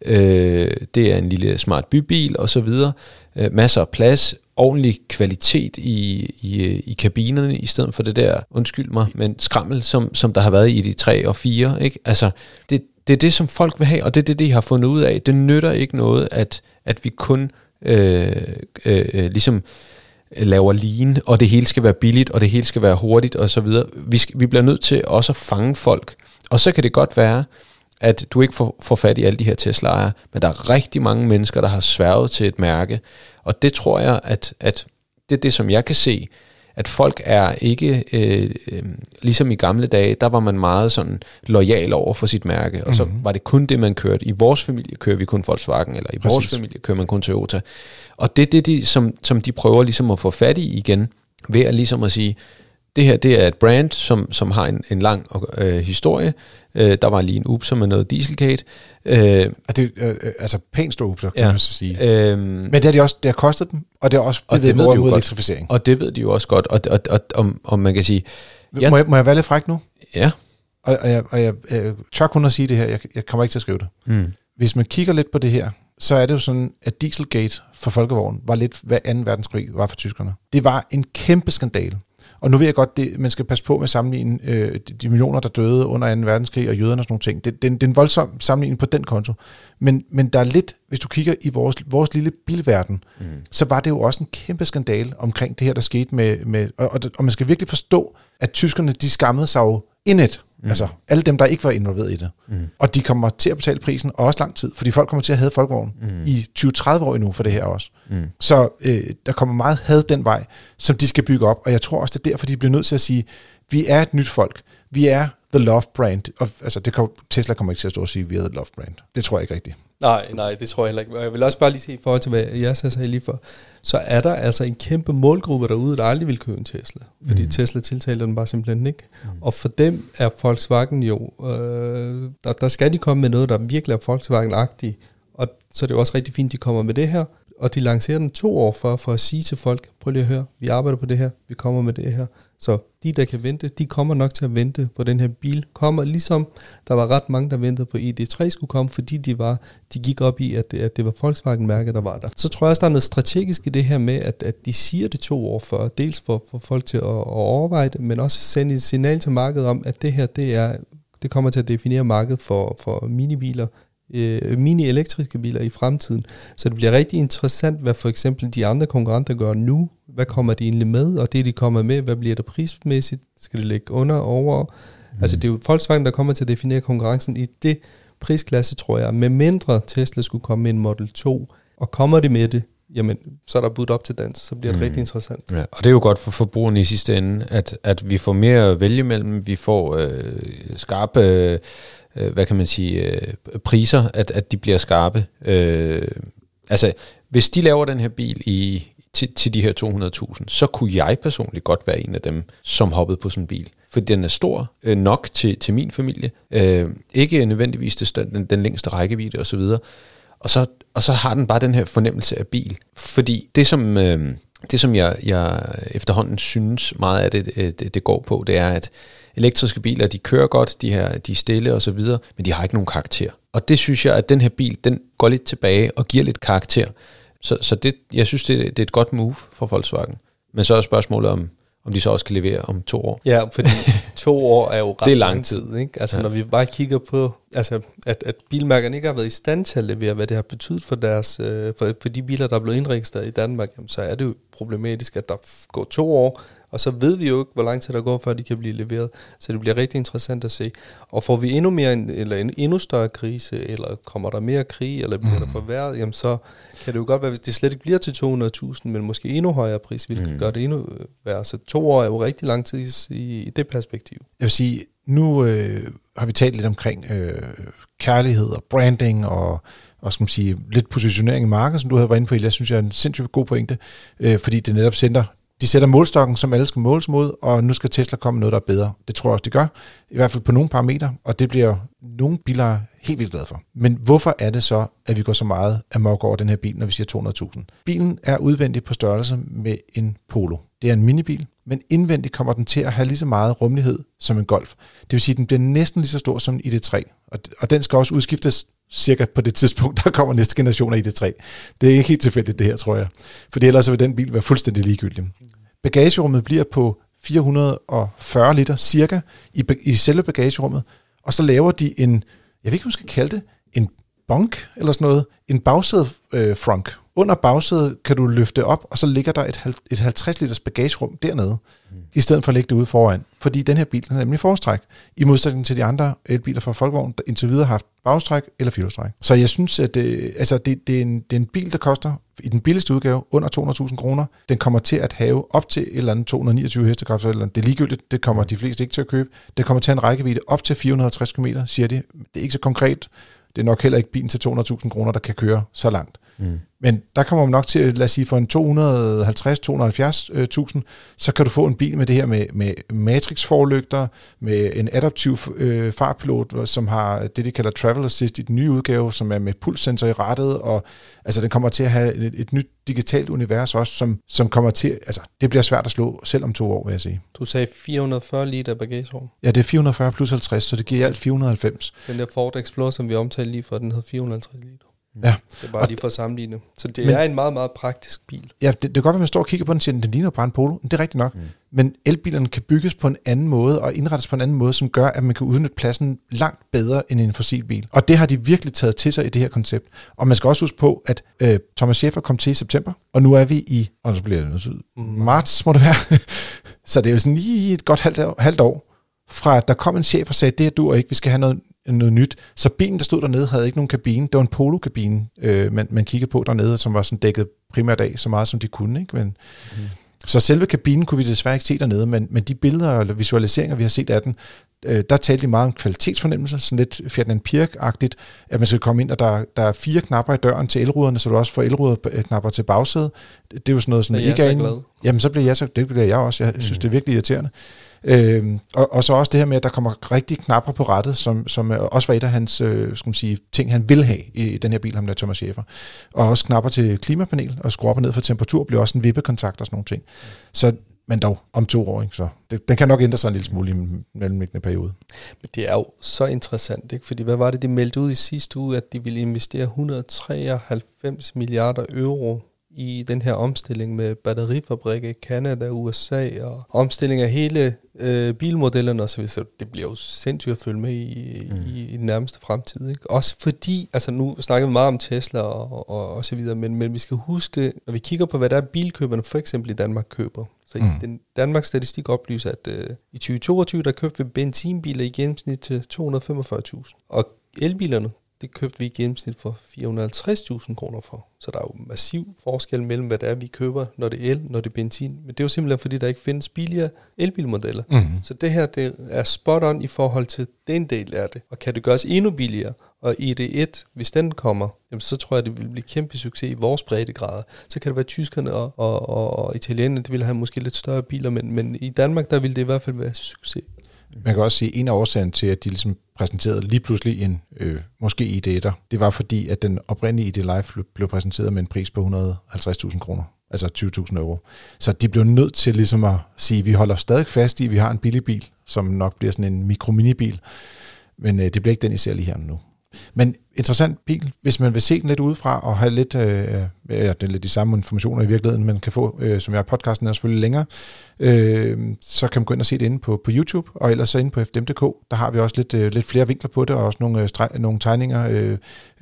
Øh, det er en lille smart bybil og så videre. Øh, masser af plads, ordentlig kvalitet i, i, i kabinerne, i stedet for det der, undskyld mig, men skrammel, som, som der har været i de 3 og 4. Ikke? Altså, det, det er det, som folk vil have, og det er det, de har fundet ud af. Det nytter ikke noget, at, at vi kun Øh, øh, øh, ligesom laver lean, og det hele skal være billigt, og det hele skal være hurtigt, og så videre. Vi, skal, vi bliver nødt til også at fange folk. Og så kan det godt være, at du ikke får, får fat i alle de her Tesla'er, men der er rigtig mange mennesker, der har sværget til et mærke, og det tror jeg, at, at det er det, som jeg kan se, at folk er ikke, øh, øh, ligesom i gamle dage, der var man meget sådan lojal over for sit mærke, og så mm-hmm. var det kun det, man kørte. I vores familie kører vi kun Volkswagen, eller i Præcis. vores familie kører man kun Toyota. Og det er det, de, som, som de prøver ligesom at få fat i igen, ved at ligesom at sige, det her det er et brand, som, som har en, en lang øh, historie. Øh, der var lige en up, som er noget Dieselgate. Øh, det, øh, øh, altså pænt stor up, kan ja, man så sige. Øh, Men det har, de også, det har kostet dem, og det har også blevet mod, mod elektrificering. Og det ved de jo også godt. Og, og, og, og, og man kan sige... Ja, må, jeg, må jeg være lidt fræk nu? Ja. Og, og, jeg, og jeg, jeg tør kun at sige det her, jeg, jeg kommer ikke til at skrive det. Mm. Hvis man kigger lidt på det her, så er det jo sådan, at Dieselgate for Folkevogn var lidt, hvad 2. verdenskrig var for tyskerne. Det var en kæmpe skandal. Og nu ved jeg godt, det, man skal passe på med at sammenligne øh, de millioner, der døde under 2. verdenskrig og jøderne og sådan nogle ting. Det, det, det er en voldsom sammenligning på den konto. Men, men der er lidt, hvis du kigger i vores, vores lille bilverden, mm. så var det jo også en kæmpe skandal omkring det her, der skete med... med og, og, og man skal virkelig forstå, at tyskerne, de skammede sig jo indet Mm. Altså alle dem, der ikke var involveret i det. Mm. Og de kommer til at betale prisen, og også lang tid, fordi folk kommer til at have folkevogn mm. i 20-30 år endnu for det her også. Mm. Så øh, der kommer meget had den vej, som de skal bygge op, og jeg tror også, det er derfor, de bliver nødt til at sige, vi er et nyt folk. Vi er the love brand. Og, altså, det kan, Tesla kommer ikke til at stå og sige, vi er the love brand. Det tror jeg ikke rigtigt. Nej, nej, det tror jeg heller ikke. Jeg vil også bare lige se i forhold til, hvad jeg sagde lige for, så er der altså en kæmpe målgruppe derude, der aldrig vil købe en Tesla. Fordi mm. Tesla tiltaler den bare simpelthen ikke. Mm. Og for dem er Volkswagen jo, øh, der, der skal de komme med noget, der virkelig er Volkswagen-agtigt. Og så er det jo også rigtig fint, de kommer med det her og de lancerer den to år for, for at sige til folk, prøv lige at høre, vi arbejder på det her, vi kommer med det her. Så de, der kan vente, de kommer nok til at vente på den her bil. Kommer ligesom, der var ret mange, der ventede på ID3 skulle komme, fordi de var, de gik op i, at det, at det var Volkswagen-mærket, der var der. Så tror jeg også, der er noget strategisk i det her med, at, at de siger det to år før, dels for, for folk til at, at overveje det, men også sende et signal til markedet om, at det her, det er det kommer til at definere markedet for, for minibiler, øh, mini-elektriske biler i fremtiden. Så det bliver rigtig interessant, hvad for eksempel de andre konkurrenter gør nu. Hvad kommer de egentlig med? Og det, de kommer med, hvad bliver det prismæssigt? Skal det ligge under, over? Mm. Altså det er jo Volkswagen, der kommer til at definere konkurrencen i det prisklasse, tror jeg. Med mindre Tesla skulle komme med en Model 2, og kommer de med det, jamen, så er der budt op til dans, så bliver det mm. rigtig interessant. Ja, og det er jo godt for forbrugerne i sidste ende, at, at vi får mere at vælge mellem, vi får øh, skarpe øh, hvad kan man sige, øh, priser, at, at de bliver skarpe. Øh, altså, hvis de laver den her bil i til, til de her 200.000, så kunne jeg personligt godt være en af dem, som hoppede på sådan en bil. For den er stor øh, nok til, til min familie. Øh, ikke nødvendigvis det, den, den længste rækkevidde osv. Og så, og så har den bare den her fornemmelse af bil. Fordi det, som, øh, det, som jeg, jeg efterhånden synes meget af det, øh, det, det går på, det er, at elektriske biler, de kører godt, de, her, de er stille og så videre, men de har ikke nogen karakter. Og det synes jeg, at den her bil, den går lidt tilbage og giver lidt karakter. Så, så det, jeg synes, det, det er et godt move for Volkswagen. Men så er spørgsmålet om, om de så også kan levere om to år. Ja, fordi to år er jo ret det er lang tid. tid ikke? Altså ja. når vi bare kigger på, altså, at, at bilmærkerne ikke har været i stand til at levere, hvad det har betydet for, deres, øh, for, for de biler, der er blevet indregistreret i Danmark, jamen, så er det jo problematisk, at der går to år, og så ved vi jo ikke, hvor lang tid der går, før de kan blive leveret. Så det bliver rigtig interessant at se. Og får vi endnu mere en, eller en endnu større krise, eller kommer der mere krig, eller bliver mm. der forværret, jamen så kan det jo godt være, hvis det slet ikke bliver til 200.000, men måske endnu højere pris, hvilket mm. gør det endnu værre. Så to år er jo rigtig lang tid i, i det perspektiv. Jeg vil sige, nu øh, har vi talt lidt omkring øh, kærlighed og branding og, og skal man sige, lidt positionering i markedet, som du havde været inde på, jeg synes, jeg er en sindssygt god pointe, øh, fordi det netop sender de sætter målstokken, som alle skal måles mod, og nu skal Tesla komme med noget, der er bedre. Det tror jeg også, det gør, i hvert fald på nogle parametre, og det bliver nogle biler helt vildt glade for. Men hvorfor er det så, at vi går så meget amok over den her bil, når vi siger 200.000? Bilen er udvendig på størrelse med en Polo. Det er en minibil, men indvendigt kommer den til at have lige så meget rummelighed som en Golf. Det vil sige, at den bliver næsten lige så stor som en ID3, og den skal også udskiftes cirka på det tidspunkt, der kommer næste generation af ID3. Det er ikke helt tilfældigt det her, tror jeg. For ellers vil den bil være fuldstændig ligegyldig. Bagagerummet bliver på 440 liter cirka i, i selve bagagerummet, og så laver de en, jeg ved ikke, hvad man skal kalde det, en bunk eller sådan noget, en bagsæde øh, frunk. Under bagsædet kan du løfte op, og så ligger der et, et 50 liters bagagerum dernede, mm. i stedet for at lægge det ude foran. Fordi den her bil den er nemlig forstræk, i modsætning til de andre elbiler fra Folkevogn, der indtil videre har haft bagstræk eller firehjulstræk. Så jeg synes, at det, altså det, det, er en, det er en bil, der koster i den billigste udgave under 200.000 kroner. Den kommer til at have op til et eller andet 229 hestekræfter, eller det er ligegyldigt, det kommer de fleste ikke til at købe. Det kommer til en rækkevidde op til 450 km, siger de. Det er ikke så konkret. Det er nok heller ikke bilen til 200.000 kroner, der kan køre så langt. Mm. Men der kommer man nok til, lad os sige, for en 250-270.000, så kan du få en bil med det her med, med matrix-forlygter, med en adaptiv øh, farpilot, som har det, de kalder Travel Assist i den nye udgave, som er med pulssensor i rettet, og altså den kommer til at have et, et nyt digitalt univers også, som, som kommer til, altså det bliver svært at slå selv om to år, vil jeg sige. Du sagde 440 liter bagagerum. Ja, det er 440 plus 50, så det giver alt 490. Den der Ford Explorer, som vi omtalte lige for, den hedder 450 liter. Ja. Det er bare lige for at sammenligne. Så det men, er en meget, meget praktisk bil. Ja, det, det kan godt være, at man står og kigger på den og siger, at den ligner bare en Polo. Det er rigtigt nok. Mm. Men elbilerne kan bygges på en anden måde og indrettes på en anden måde, som gør, at man kan udnytte pladsen langt bedre end en fossilbil. Og det har de virkelig taget til sig i det her koncept. Og man skal også huske på, at øh, Thomas Schäfer kom til i september, og nu er vi i, og så bliver det noget, mm. marts, må det være. så det er jo sådan lige et godt halvt, halvt år, fra at der kom en chef og sagde, det er du og ikke, vi skal have noget noget nyt. Så bilen, der stod dernede, havde ikke nogen kabine. Det var en polokabine, øh, man, man kiggede på dernede, som var sådan dækket primært af så meget, som de kunne. Ikke? Men, mm. Så selve kabinen kunne vi desværre ikke se dernede, men, men de billeder og visualiseringer, vi har set af den, øh, der talte de meget om kvalitetsfornemmelse, sådan lidt Ferdinand Pirk-agtigt, at man skal komme ind, og der, der er fire knapper i døren til elruderne, så du også får elruderknapper til bagsædet. Det er jo sådan noget, som ikke er inde. Jamen, så bliver jeg så, det bliver jeg også. Jeg synes, mm. det er virkelig irriterende. Øh, og, og så også det her med, at der kommer rigtig knapper på rettet, som, som øh, også var et af hans øh, skal man sige, ting, han vil have i den her bil, ham der Thomas Schäfer. Og også knapper til klimapanel, og skrue op og ned for temperatur, bliver også en vippekontakt og sådan nogle ting. Så men dog om to år, ikke? så det, den kan nok ændre sig en lille smule i en mellemliggende periode. Men det er jo så interessant, ikke? fordi hvad var det, de meldte ud i sidste uge, at de ville investere 193 milliarder euro i den her omstilling med batterifabrikker i Canada, USA og omstilling af hele øh, bilmodellerne osv. Så det bliver jo sindssygt at følge med i, mm. i, i den nærmeste fremtid. Ikke? Også fordi, altså nu snakker vi meget om Tesla og, og, og så videre, men, men vi skal huske, når vi kigger på, hvad der er bilkøberne for eksempel i Danmark køber, så mm. den Danmarks Statistik oplyser, at øh, i 2022, der købte vi benzinbiler i gennemsnit til 245.000. Og elbilerne, det købte vi i gennemsnit for 450.000 kroner for. Så der er jo massiv forskel mellem, hvad det er, vi køber, når det er el, når det er benzin. Men det er jo simpelthen, fordi der ikke findes billigere elbilmodeller. Mm. Så det her det er spot on i forhold til den del af det. Og kan det gøres endnu billigere? Og ID1, hvis den kommer, jamen, så tror jeg, det vil blive kæmpe succes i vores breddegrader. Så kan det være tyskerne og, og, og, og italienerne, det vil have måske lidt større biler, men, men i Danmark, der vil det i hvert fald være succes. Man kan også sige, at en af årsagen til, at de ligesom præsenterede lige pludselig en øh, måske id der. det var fordi, at den oprindelige ID Live blev præsenteret med en pris på 150.000 kroner, altså 20.000 euro. Så de blev nødt til ligesom at sige, at vi holder stadig fast i, at vi har en billig bil, som nok bliver sådan en mikro-mini-bil, men øh, det bliver ikke den, I ser lige her nu. Men interessant bil, hvis man vil se den lidt udefra og have lidt, øh, ja, er lidt de samme informationer i virkeligheden, man kan få, øh, som jeg har podcasten er selvfølgelig længere, øh, så kan man gå ind og se det inde på, på YouTube, og ellers så inde på fdm.dk, der har vi også lidt, øh, lidt flere vinkler på det, og også nogle, øh, streg, nogle tegninger, øh,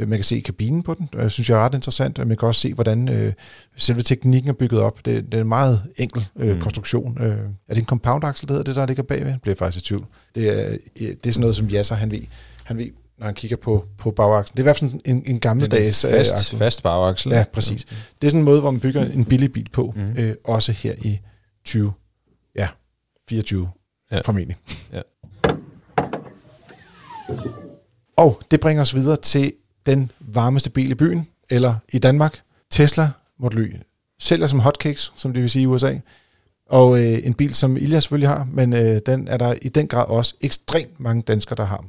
man kan se kabinen på den, jeg synes jeg er ret interessant, og man kan også se, hvordan øh, selve teknikken er bygget op. Det, det er en meget enkel øh, mm. konstruktion. Øh, er det en compound axle, det hedder det, der ligger bagved? Det bliver faktisk i tvivl. Det er, det er sådan noget, som Jasser, han ved, han ved når han kigger på, på bagakslen. Det er i hvert fald en, en gammeldags en fast, aksel. fast bagaksel. Ja, præcis. Ja. Det er sådan en måde, hvor man bygger en billig bil på, mm. øh, også her i 20, ja, 24 ja. formentlig. Ja. Og det bringer os videre til den varmeste bil i byen, eller i Danmark, Tesla Model Y. Sælger som hotcakes, som det vil sige i USA. Og øh, en bil, som Ilja selvfølgelig har, men øh, den er der i den grad også ekstremt mange danskere, der har.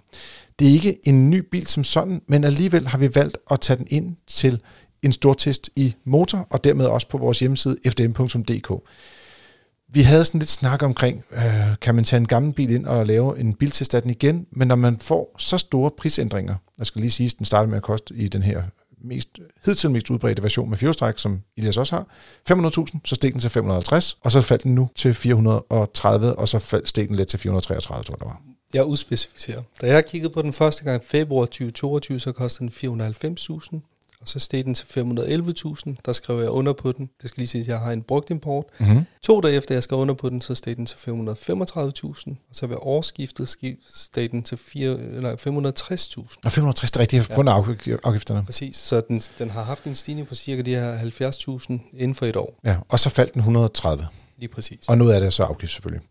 Det er ikke en ny bil som sådan, men alligevel har vi valgt at tage den ind til en stortest i motor, og dermed også på vores hjemmeside fdm.dk. Vi havde sådan lidt snak omkring, øh, kan man tage en gammel bil ind og lave en biltest af den igen, men når man får så store prisændringer, jeg skal lige sige, at den startede med at koste i den her mest, hidtil mest udbredte version med fjordstræk, som Elias også har, 500.000, så steg den til 550, og så faldt den nu til 430, og så faldt steg den lidt til 433, tror jeg, der var. Jeg udspecificerer. Da jeg kiggede på den første gang februar 2022, så kostede den 490.000 og så steg den til 511.000. Der skrev jeg under på den. Det skal lige sige, at jeg har en brugt import. Mm-hmm. To dage efter jeg skrev under på den, så steg den til 535.000. Og så ved årsskiftet steg den til 4, nej, 560.000. Og 560 er rigtigt på ja. afgifterne. Præcis, så den, den har haft en stigning på cirka de her 70.000 inden for et år. Ja, og så faldt den 130. Lige præcis. Og noget af det er så afgift selvfølgelig.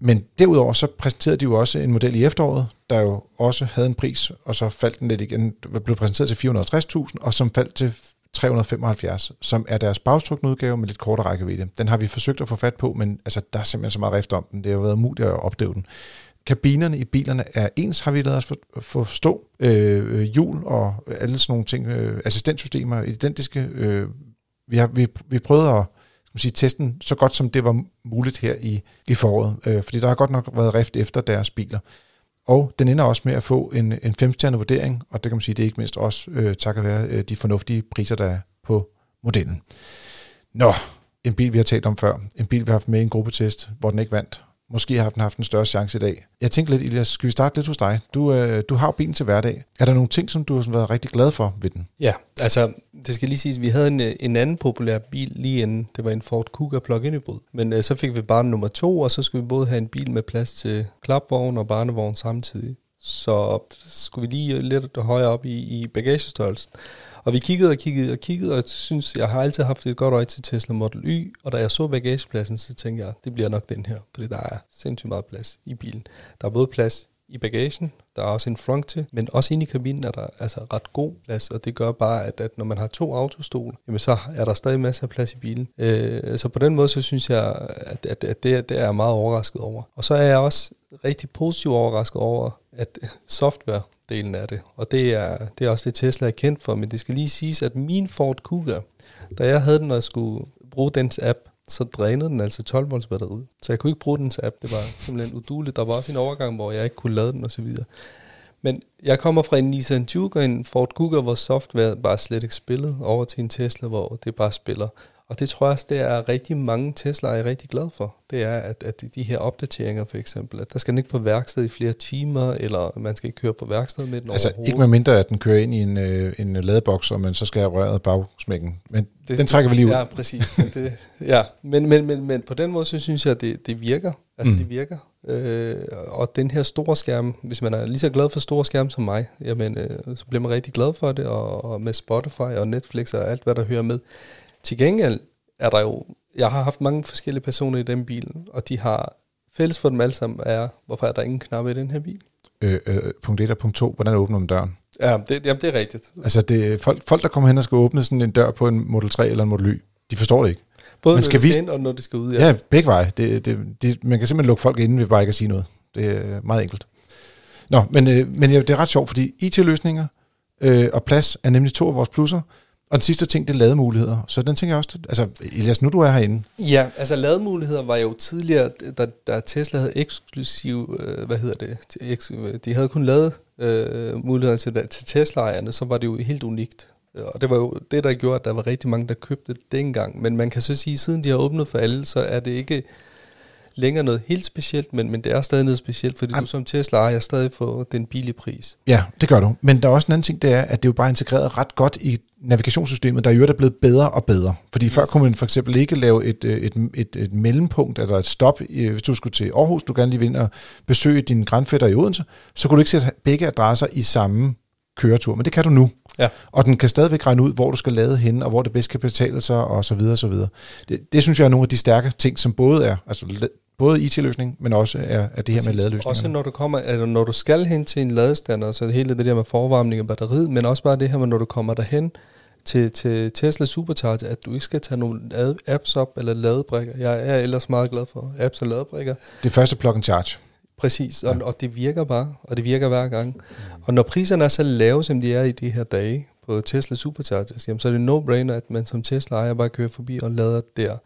Men derudover så præsenterede de jo også en model i efteråret, der jo også havde en pris, og så faldt den lidt igen, blev præsenteret til 460.000, og som faldt til 375, som er deres bagstrukne udgave med lidt kortere rækkevidde. Den har vi forsøgt at få fat på, men altså, der er simpelthen så meget rift om den. Det har været umuligt at opdage den. Kabinerne i bilerne er ens, har vi lavet os forstå. Øh, øh, hjul og alle sådan nogle ting, øh, assistentsystemer, identiske. Øh, vi, har, vi, vi prøvede at sige, testen så godt som det var muligt her i, i foråret, øh, fordi der har godt nok været rift efter deres biler. Og den ender også med at få en, en femstjernet vurdering, og det kan man sige, det er ikke mindst også øh, takket være øh, de fornuftige priser, der er på modellen. Nå, en bil, vi har talt om før. En bil, vi har haft med i en gruppetest, hvor den ikke vandt. Måske har den haft en større chance i dag. Jeg tænkte lidt, Elias, skal vi starte lidt hos dig? Du, øh, du har jo bilen til hverdag. Er der nogle ting, som du har været rigtig glad for ved den? Ja, altså det skal lige siges, vi havde en, øh, en anden populær bil lige inden. Det var en Ford Kuga plug-in hybrid. Men øh, så fik vi barn nummer to, og så skulle vi både have en bil med plads til klapvogn og barnevogn samtidig. Så skulle vi lige lidt højere op i, i bagagestørrelsen. Og vi kiggede og kiggede og kiggede, og jeg synes, jeg har altid haft et godt øje til Tesla Model Y, og da jeg så bagagepladsen, så tænkte jeg, det bliver nok den her, fordi der er sindssygt meget plads i bilen. Der er både plads i bagagen, der er også en front til, men også inde i kabinen er der altså ret god plads, og det gør bare, at, at når man har to autostol, jamen så er der stadig masser af plads i bilen. Øh, så på den måde, så synes jeg, at, at, at det, det er jeg meget overrasket over. Og så er jeg også rigtig positivt overrasket over, at software delen af det. Og det er, det er også det, Tesla er kendt for. Men det skal lige siges, at min Ford Kuga, da jeg havde den og skulle bruge dens app, så drænede den altså 12 volts batteri. Så jeg kunne ikke bruge dens app. Det var simpelthen uduligt. Der var også en overgang, hvor jeg ikke kunne lade den osv. Men jeg kommer fra en Nissan Juke og en Ford Kuga, hvor software bare slet ikke spillede, over til en Tesla, hvor det bare spiller. Og det tror jeg også, det er rigtig mange Tesla er rigtig glad for. Det er, at, at de her opdateringer for eksempel, at der skal den ikke på værksted i flere timer, eller man skal ikke køre på værksted med den Altså ikke med mindre, at den kører ind i en, øh, en ladeboks, og man så skal have røret bagsmækken. Men det, den trækker vi lige ud. Ja, præcis. det, ja. Men, men, men, men på den måde, så synes jeg, at det, det virker. Altså mm. det virker. Øh, og den her store skærm, hvis man er lige så glad for store skærme som mig, jamen, øh, så bliver man rigtig glad for det, og, og med Spotify og Netflix og alt, hvad der hører med. Til gengæld er der jo, jeg har haft mange forskellige personer i den bil, og de har fælles for dem alle sammen er, hvorfor er der ingen knap i den her bil? Øh, øh, punkt 1 og punkt 2, hvordan åbner man døren? Ja, det, jamen, det er rigtigt. Altså, det, folk, folk, der kommer hen og skal åbne sådan en dør på en Model 3 eller en Model Y, de forstår det ikke. Både man skal når det skal ind, og når det skal ud, ja. Ja, begge veje. Det, det, det, man kan simpelthen lukke folk inden ved bare ikke at sige noget. Det er meget enkelt. Nå, men, øh, men ja, det er ret sjovt, fordi IT-løsninger øh, og plads er nemlig to af vores plusser. Og den sidste ting, det er lademuligheder. Så den tænker jeg også, altså Elias, nu du er herinde. Ja, altså lademuligheder var jo tidligere, da, da Tesla havde eksklusiv, øh, hvad hedder det, eks, de havde kun lavet øh, muligheder til, til Tesla-ejerne, så var det jo helt unikt. Øh, og det var jo det, der gjorde, at der var rigtig mange, der købte det dengang. Men man kan så sige, at siden de har åbnet for alle, så er det ikke længere noget helt specielt, men, men det er stadig noget specielt, fordi Ej. du som Tesla ejer stadig får den billige pris. Ja, det gør du. Men der er også en anden ting, det er, at det er jo bare integreret ret godt i navigationssystemet, der jo er blevet bedre og bedre. Fordi yes. før kunne man for eksempel ikke lave et, øh, et, et, et mellempunkt, eller et stop, hvis du skulle til Aarhus, du gerne lige vil ind og besøge din grandfætter i Odense, så kunne du ikke sætte begge adresser i samme køretur, men det kan du nu. Ja. Og den kan stadigvæk regne ud, hvor du skal lade hen, og hvor det bedst kan betale sig, og så videre, og så videre. Det, det synes jeg er nogle af de stærke ting, som både er, altså både IT-løsning, men også er, er det her med ladeløsninger. Også når du, kommer, altså når du skal hen til en ladestander, så hele det der med forvarmning af batteriet, men også bare det her med, når du kommer derhen til, til Tesla Supercharger, at du ikke skal tage nogle apps op eller ladebrikker. Jeg er ellers meget glad for apps og ladebrikker. Det første plug and charge. Præcis, og, ja. og det virker bare, og det virker hver gang. Mm. Og når priserne er så lave, som de er i de her dage på Tesla Superchargers, jamen, så er det no-brainer, at man som Tesla ejer bare kører forbi og lader der.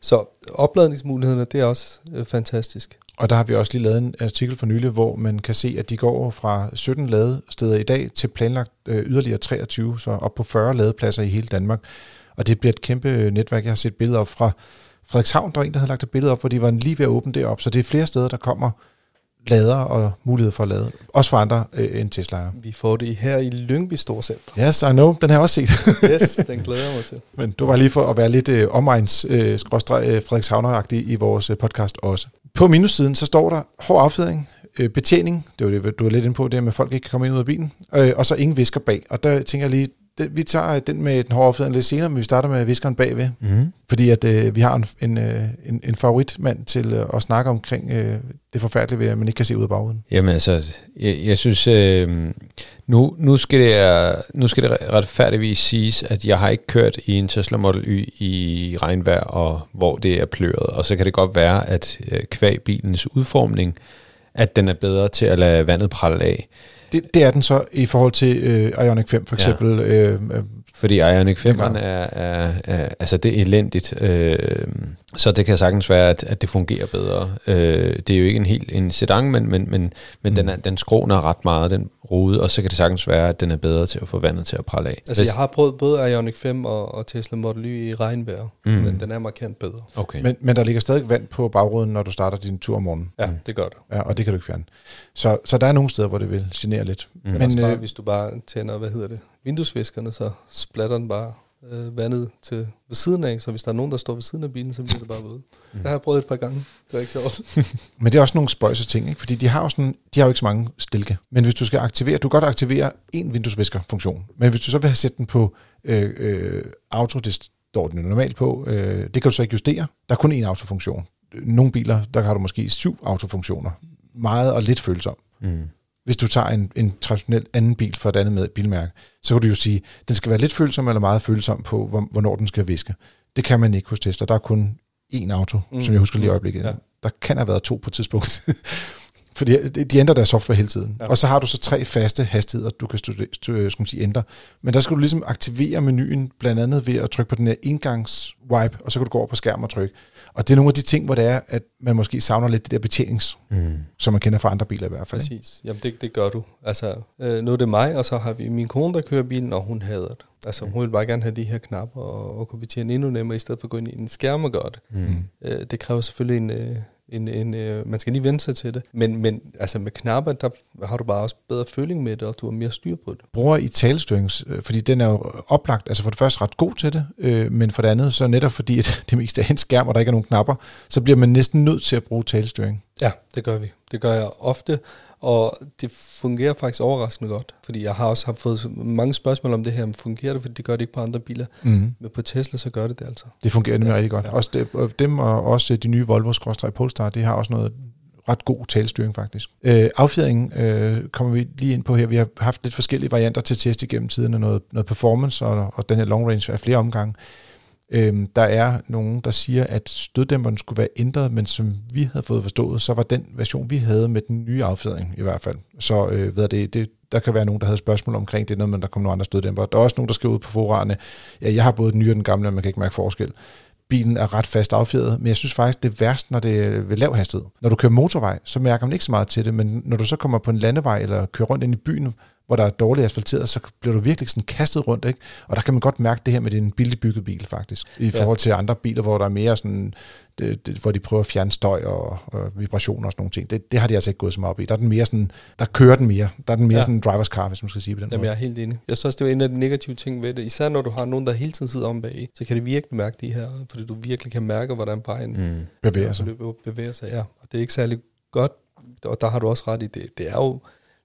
Så opladningsmulighederne, det er også øh, fantastisk. Og der har vi også lige lavet en artikel for nylig, hvor man kan se, at de går fra 17 ladesteder i dag til planlagt øh, yderligere 23, så op på 40 ladepladser i hele Danmark. Og det bliver et kæmpe netværk. Jeg har set billeder op fra Frederikshavn, der var en, der havde lagt et billede op, hvor de var lige ved at åbne det op. Så det er flere steder, der kommer lader og mulighed for at lade. Også for andre øh, end Tesla. Vi får det her i Lyngby Storcenter. Yes, I know. Den har jeg også set. yes, den glæder jeg mig til. Men du var lige for at være lidt øh, omegns øh, øh, Frederikshavner-agtig i vores øh, podcast også. På minussiden, så står der hård affjedring, øh, betjening, det var det, du var lidt inde på, det med, at folk ikke kan komme ind ud af bilen, øh, og så ingen visker bag. Og der tænker jeg lige, det, vi tager den med den hårde affjedring lidt senere, men vi starter med viskeren bagved. Mm. Fordi at øh, vi har en, en, øh, en, en favoritmand til øh, at snakke omkring øh, det forfærdelige ved, at man ikke kan se ud af bagruden. Jamen altså, jeg, jeg synes, øh, nu, nu, skal det, nu skal det retfærdigvis siges, at jeg har ikke kørt i en Tesla Model Y i regnvejr, og hvor det er pløret. Og så kan det godt være, at øh, kvæg bilens udformning, at den er bedre til at lade vandet pralle af. Det, det er den så i forhold til øh, Ioniq 5 for eksempel. Ja. Øh, fordi Ioniq 5 er, er, er, altså det er elendigt, øh, så det kan sagtens være, at, at det fungerer bedre. Øh, det er jo ikke en helt en sedan, men, men, men, men mm. den, er, den skråner ret meget, den rude, og så kan det sagtens være, at den er bedre til at få vandet til at prale af. Altså Hvis, jeg har prøvet både Ioniq 5 og, og Tesla Model Y i regnvejr, mm. den, den er markant bedre. Okay. Men, men der ligger stadig vand på bagruden, når du starter din tur om morgenen. Ja, mm. det gør der. Ja, og det kan du ikke fjerne. Så, så der er nogle steder, hvor det vil genere lidt. Mm. Men, men bare, øh, hvis du bare tænder, hvad hedder det, vinduesviskerne, så splatter den bare øh, vandet til ved siden af, så hvis der er nogen, der står ved siden af bilen, så bliver det bare vådt. Mm. Det har jeg prøvet et par gange. Det er ikke sjovt. Men det er også nogle spøjse ting, ikke? fordi de har, jo sådan, de har jo ikke så mange stilke. Men hvis du skal aktivere, du kan godt aktivere en vinduesvisker-funktion, men hvis du så vil have sætte den på øh, øh, auto, det står den normalt på, øh, det kan du så ikke justere. Der er kun én autofunktion. Nogle biler, der har du måske syv autofunktioner. Meget og lidt følsom. Mm hvis du tager en, en traditionel anden bil fra et andet med bilmærke, så kan du jo sige, den skal være lidt følsom eller meget følsom på, hvornår den skal viske. Det kan man ikke hos Tesla. Der er kun én auto, mm. som jeg husker lige i øjeblikket. Ja. Der kan have været to på et tidspunkt. Fordi de ændrer deres software hele tiden. Ja. Og så har du så tre faste hastigheder, du kan studere, skal man sige, ændre. Men der skal du ligesom aktivere menuen, blandt andet ved at trykke på den her indgangs wipe, og så kan du gå over på skærmen og trykke. Og det er nogle af de ting, hvor det er, at man måske savner lidt det der betjenings, mm. som man kender fra andre biler i hvert fald. Præcis. Jamen det, det gør du. Altså, øh, nu er det mig, og så har vi min kone, der kører bilen, og hun hader det. Altså mm. hun vil bare gerne have de her knapper, og, og kunne betjene endnu nemmere, i stedet for at gå ind i en skærm og gøre det. Mm. Øh, det kræver selvfølgelig en... Øh, en, en, øh, man skal lige vende sig til det. Men, men altså med knapper, der har du bare også bedre føling med det, og du har mere styr på det. Bruger I talestyrings, øh, fordi den er jo oplagt, altså for det første ret god til det, øh, men for det andet, så netop fordi at det meste er en skærm, og der ikke er nogen knapper, så bliver man næsten nødt til at bruge talestyring. Ja, det gør vi. Det gør jeg ofte, og det fungerer faktisk overraskende godt, fordi jeg har også fået mange spørgsmål om det her, men fungerer det, fordi det gør det ikke på andre biler. Mm. Men på Tesla, så gør det det altså. Det fungerer nemlig ja, rigtig godt. Ja. Også det, dem og også de nye Volvo Polestar, det har også noget ret god talstyring faktisk. Øh, affjedringen øh, kommer vi lige ind på her. Vi har haft lidt forskellige varianter til test igennem tiden, noget, noget performance og, og den her long range er flere omgange. Øhm, der er nogen, der siger, at støddæmperen skulle være ændret, men som vi havde fået forstået, så var den version, vi havde med den nye affjedring i hvert fald. Så øh, ved det, det, der kan være nogen, der havde spørgsmål omkring det, men der kommer nogle andre støddæmper. Der er også nogen, der skriver ud på forarerne, ja, jeg har både den nye og den gamle, og man kan ikke mærke forskel. Bilen er ret fast affjedret, men jeg synes faktisk, det er værst, når det er ved lav hastighed. Når du kører motorvej, så mærker man ikke så meget til det, men når du så kommer på en landevej eller kører rundt ind i byen, hvor der er dårligt asfalteret, så bliver du virkelig sådan kastet rundt, ikke? Og der kan man godt mærke det her med, din billigt bygget bil, faktisk. I ja. forhold til andre biler, hvor der er mere sådan, det, det, hvor de prøver at fjerne støj og, og vibrationer og sådan nogle ting. Det, det har de altså ikke gået så meget op i. Der er den mere sådan, der kører den mere. Der er den mere ja. sådan en drivers car, hvis man skal sige på den Jamen, måde. jeg er helt enig. Jeg synes også, det var en af de negative ting ved det. Især når du har nogen, der hele tiden sidder om bag, så kan det virkelig mærke de her, fordi du virkelig kan mærke, hvordan vejen mm. bevæger sig. Bevæger sig, ja. Og det er ikke særlig godt, og der har du også ret i det. Det er jo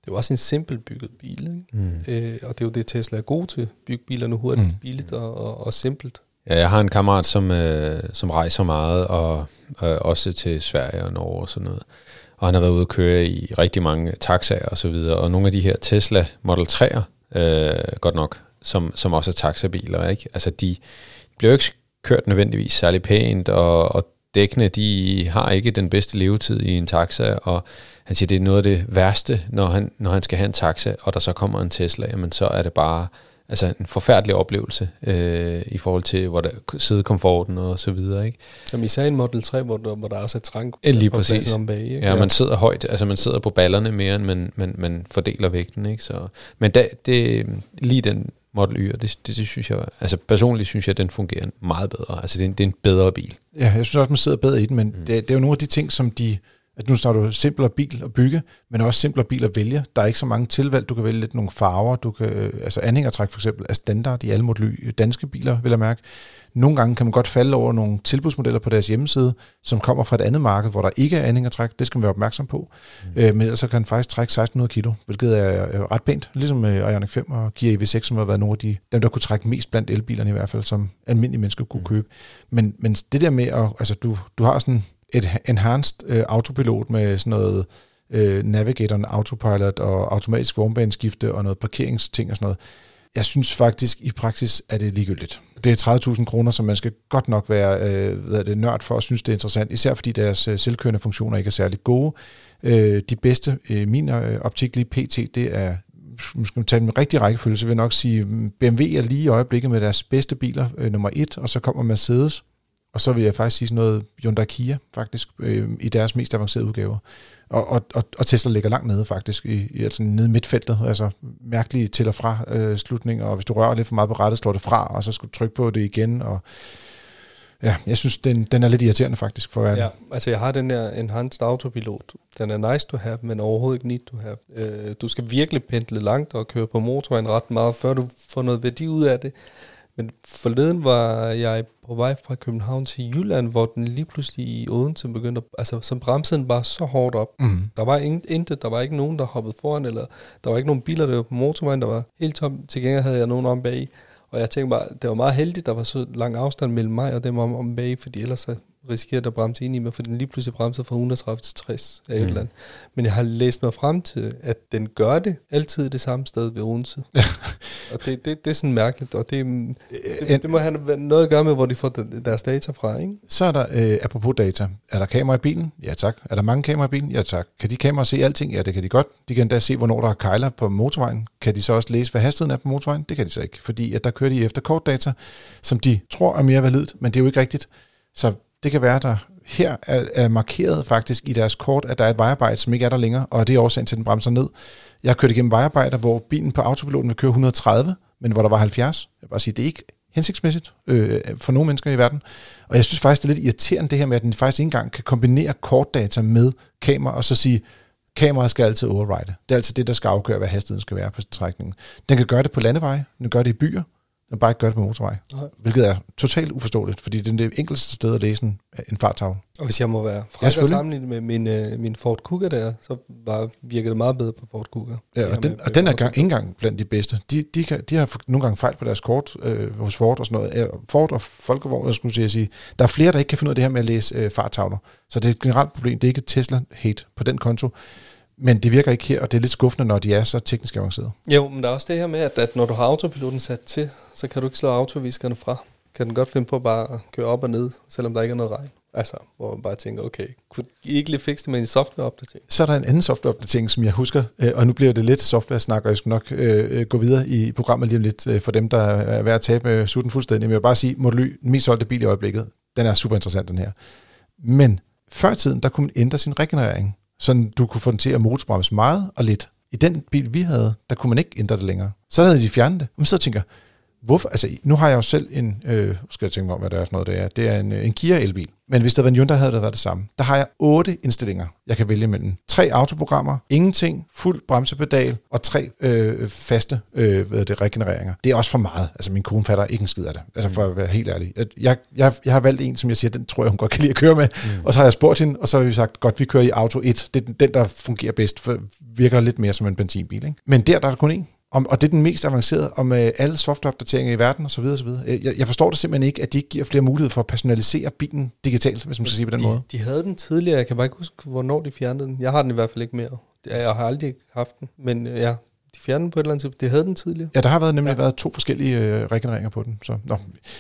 det er også en simpel bygget bil. Ikke? Mm. Øh, og det er jo det, Tesla er god til. Bygge bilerne hurtigt, mm. billigt og, og, og simpelt. Ja, jeg har en kammerat, som, øh, som rejser meget, og øh, også til Sverige og Norge og sådan noget. Og han har været ude at køre i rigtig mange taxaer og så videre, og nogle af de her Tesla Model 3'er, øh, godt nok, som, som også er taxabiler, ikke? Altså, de bliver jo ikke kørt nødvendigvis særlig pænt, og, og dækkene, de har ikke den bedste levetid i en taxa, og han siger, det er noget af det værste, når han, når han skal have en taxa, og der så kommer en Tesla, jamen så er det bare altså en forfærdelig oplevelse øh, i forhold til hvor der, sædekomforten og så videre. Ikke? Jamen især en Model 3, hvor der, hvor der er så trank ja, lige præcis. om bag. Ikke? Ja, ja, man sidder højt, altså man sidder på ballerne mere, end man, man, man fordeler vægten. Ikke? Så, men da, det, lige den Model Y, det, det, det, synes jeg, altså personligt synes jeg, at den fungerer meget bedre. Altså det er, en, det er en bedre bil. Ja, jeg synes også, man sidder bedre i den, men mm. det, det er jo nogle af de ting, som de at nu snakker du simplere bil at bygge, men også simplere bil at vælge. Der er ikke så mange tilvalg. Du kan vælge lidt nogle farver. Du kan, øh, altså anhængertræk for eksempel er standard i alle modely, danske biler, vil jeg mærke. Nogle gange kan man godt falde over nogle tilbudsmodeller på deres hjemmeside, som kommer fra et andet marked, hvor der ikke er anhængertræk. Det skal man være opmærksom på. Mm. Øh, men ellers kan den faktisk trække 1600 kilo, hvilket er, ret pænt. Ligesom med Ioniq 5 og Kia EV6, som har været nogle af de, dem, der kunne trække mest blandt elbilerne i hvert fald, som almindelige mennesker kunne mm. købe. Men, men det der med, at altså, du, du har sådan et enhanced øh, autopilot med sådan noget øh, Navigator, Autopilot og automatisk vognbaneskifte og noget parkeringsting og sådan noget. Jeg synes faktisk i praksis, at det er ligegyldigt. Det er 30.000 kroner, som man skal godt nok være øh, hvad er det, nørd for at synes, det er interessant, især fordi deres øh, selvkørende funktioner ikke er særlig gode. Øh, de bedste, i min øh, optik lige pt, det er skal man tage den rigtige rækkefølge, så vil jeg nok sige, mm, BMW er lige i øjeblikket med deres bedste biler, øh, nummer et, og så kommer Mercedes, og så vil jeg faktisk sige sådan noget Hyundai Kia, faktisk, øh, i deres mest avancerede udgaver. Og, og, og, og Tesla ligger langt nede, faktisk, i, i altså nede i midtfeltet. Altså mærkelige til og fra øh, slutninger, og hvis du rører lidt for meget på rettet, slår det fra, og så skal du trykke på det igen, og ja, jeg synes, den, den er lidt irriterende faktisk for verden. Ja, altså jeg har den der Enhanced Autopilot. Den er nice to have, men overhovedet ikke need to have. Øh, du skal virkelig pendle langt og køre på motorvejen ret meget, før du får noget værdi ud af det. Men forleden var jeg på vej fra København til Jylland, hvor den lige pludselig i Odense begyndte at, altså så bremsede den bare så hårdt op. Mm. Der var intet, der var ikke nogen, der hoppede foran, eller der var ikke nogen biler, der var på motorvejen, der var helt tom. Til gengæld havde jeg nogen om bag. Og jeg tænkte bare, det var meget heldigt, der var så lang afstand mellem mig og dem om, om bag, fordi ellers så risikerer at bremse ind i mig, for den lige pludselig bremser fra 130 til 60 af mm. et eller andet. Men jeg har læst mig frem til, at den gør det altid det samme sted ved Odense. og det, det, det er sådan mærkeligt, og det, det, det må have noget at gøre med, hvor de får deres data fra, ikke? Så er der, øh, apropos data, er der kamera i bilen? Ja tak. Er der mange kameraer i bilen? Ja tak. Kan de kameraer se alting? Ja, det kan de godt. De kan endda se, hvornår der er kejler på motorvejen. Kan de så også læse, hvad hastigheden er på motorvejen? Det kan de så ikke, fordi at der kører de efter kortdata, som de tror er mere validt, men det er jo ikke rigtigt. Så det kan være, der her er, er markeret faktisk i deres kort, at der er et vejarbejde, som ikke er der længere, og det er årsagen til, at den bremser ned. Jeg har kørt igennem vejarbejder, hvor bilen på autopiloten vil køre 130, men hvor der var 70. Jeg vil bare sige, det er ikke hensigtsmæssigt øh, for nogle mennesker i verden. Og jeg synes faktisk, det er lidt irriterende det her med, at den faktisk ikke engang kan kombinere kortdata med kamera, og så sige, kameraet skal altid override. Det er altså det, der skal afgøre, hvad hastigheden skal være på strækningen. Den kan gøre det på landeveje, den kan gøre det i byer, den bare ikke gør det på motorvej. Nej. Hvilket er totalt uforståeligt, fordi det er det enkleste sted at læse en, en fartavle. Og hvis jeg må være fræk ja, og sammenligne med min, uh, min Ford Kuga der, så var, virkede det meget bedre på Ford Kuga. Ja, og den, med, og den er gang, ikke engang blandt de bedste. De, de, kan, de har nogle gange fejl på deres kort øh, hos Ford og sådan noget. Ford og Folkevogn, jeg skulle sige. Der er flere, der ikke kan finde ud af det her med at læse øh, fartavler. Så det er et generelt problem. Det er ikke Tesla-hate på den konto. Men det virker ikke her, og det er lidt skuffende, når de er så teknisk avanceret. Jo, men der er også det her med, at, at når du har autopiloten sat til, så kan du ikke slå autoviskerne fra. Kan den godt finde på bare at køre op og ned, selvom der ikke er noget regn. Altså, hvor man bare tænker, okay, kunne I ikke lige fikse det med en softwareopdatering? Så er der en anden softwareopdatering, som jeg husker, øh, og nu bliver det lidt software-snak, og jeg skal nok øh, gå videre i programmet lige om lidt, øh, for dem, der er værd at tabe med sutten fuldstændig. Men jeg vil bare sige, Model Y, den mest solgte bil i øjeblikket, den er super interessant, den her. Men før i tiden, der kunne man ændre sin regenerering så du kunne få den til at motorbremse meget og lidt. I den bil, vi havde, der kunne man ikke ændre det længere. Så havde de fjernet det. Men så tænker hvorfor, altså nu har jeg jo selv en, øh, skal jeg tænke mig om, hvad det er for noget, det er. Det er en, en Kia elbil. Men hvis det var en Hyundai, havde det været det samme. Der har jeg otte indstillinger, jeg kan vælge mellem. Tre autoprogrammer, ingenting, fuld bremsepedal og tre øh, faste øh, hvad det, regenereringer. Det er også for meget. Altså min kone fatter ikke en skid af det. Altså for at være helt ærlig. Jeg, jeg, jeg har valgt en, som jeg siger, den tror jeg, hun godt kan lide at køre med. Mm. Og så har jeg spurgt hende, og så har vi sagt, godt, vi kører i Auto 1. Det er den, der fungerer bedst, for virker lidt mere som en benzinbil. Ikke? Men der, der er der kun en om, og det er den mest avancerede, og med alle softwareopdateringer i verden osv. osv. Jeg, jeg forstår det simpelthen ikke, at de ikke giver flere muligheder for at personalisere bilen digitalt, hvis man skal sige på den de, måde. De havde den tidligere, jeg kan bare ikke huske, hvornår de fjernede den. Jeg har den i hvert fald ikke mere. Jeg har aldrig haft den, men øh, ja, de fjernede den på et eller andet tidspunkt. Det havde den tidligere. Ja, der har været nemlig ja. været to forskellige øh, regenereringer på den. Så, nå.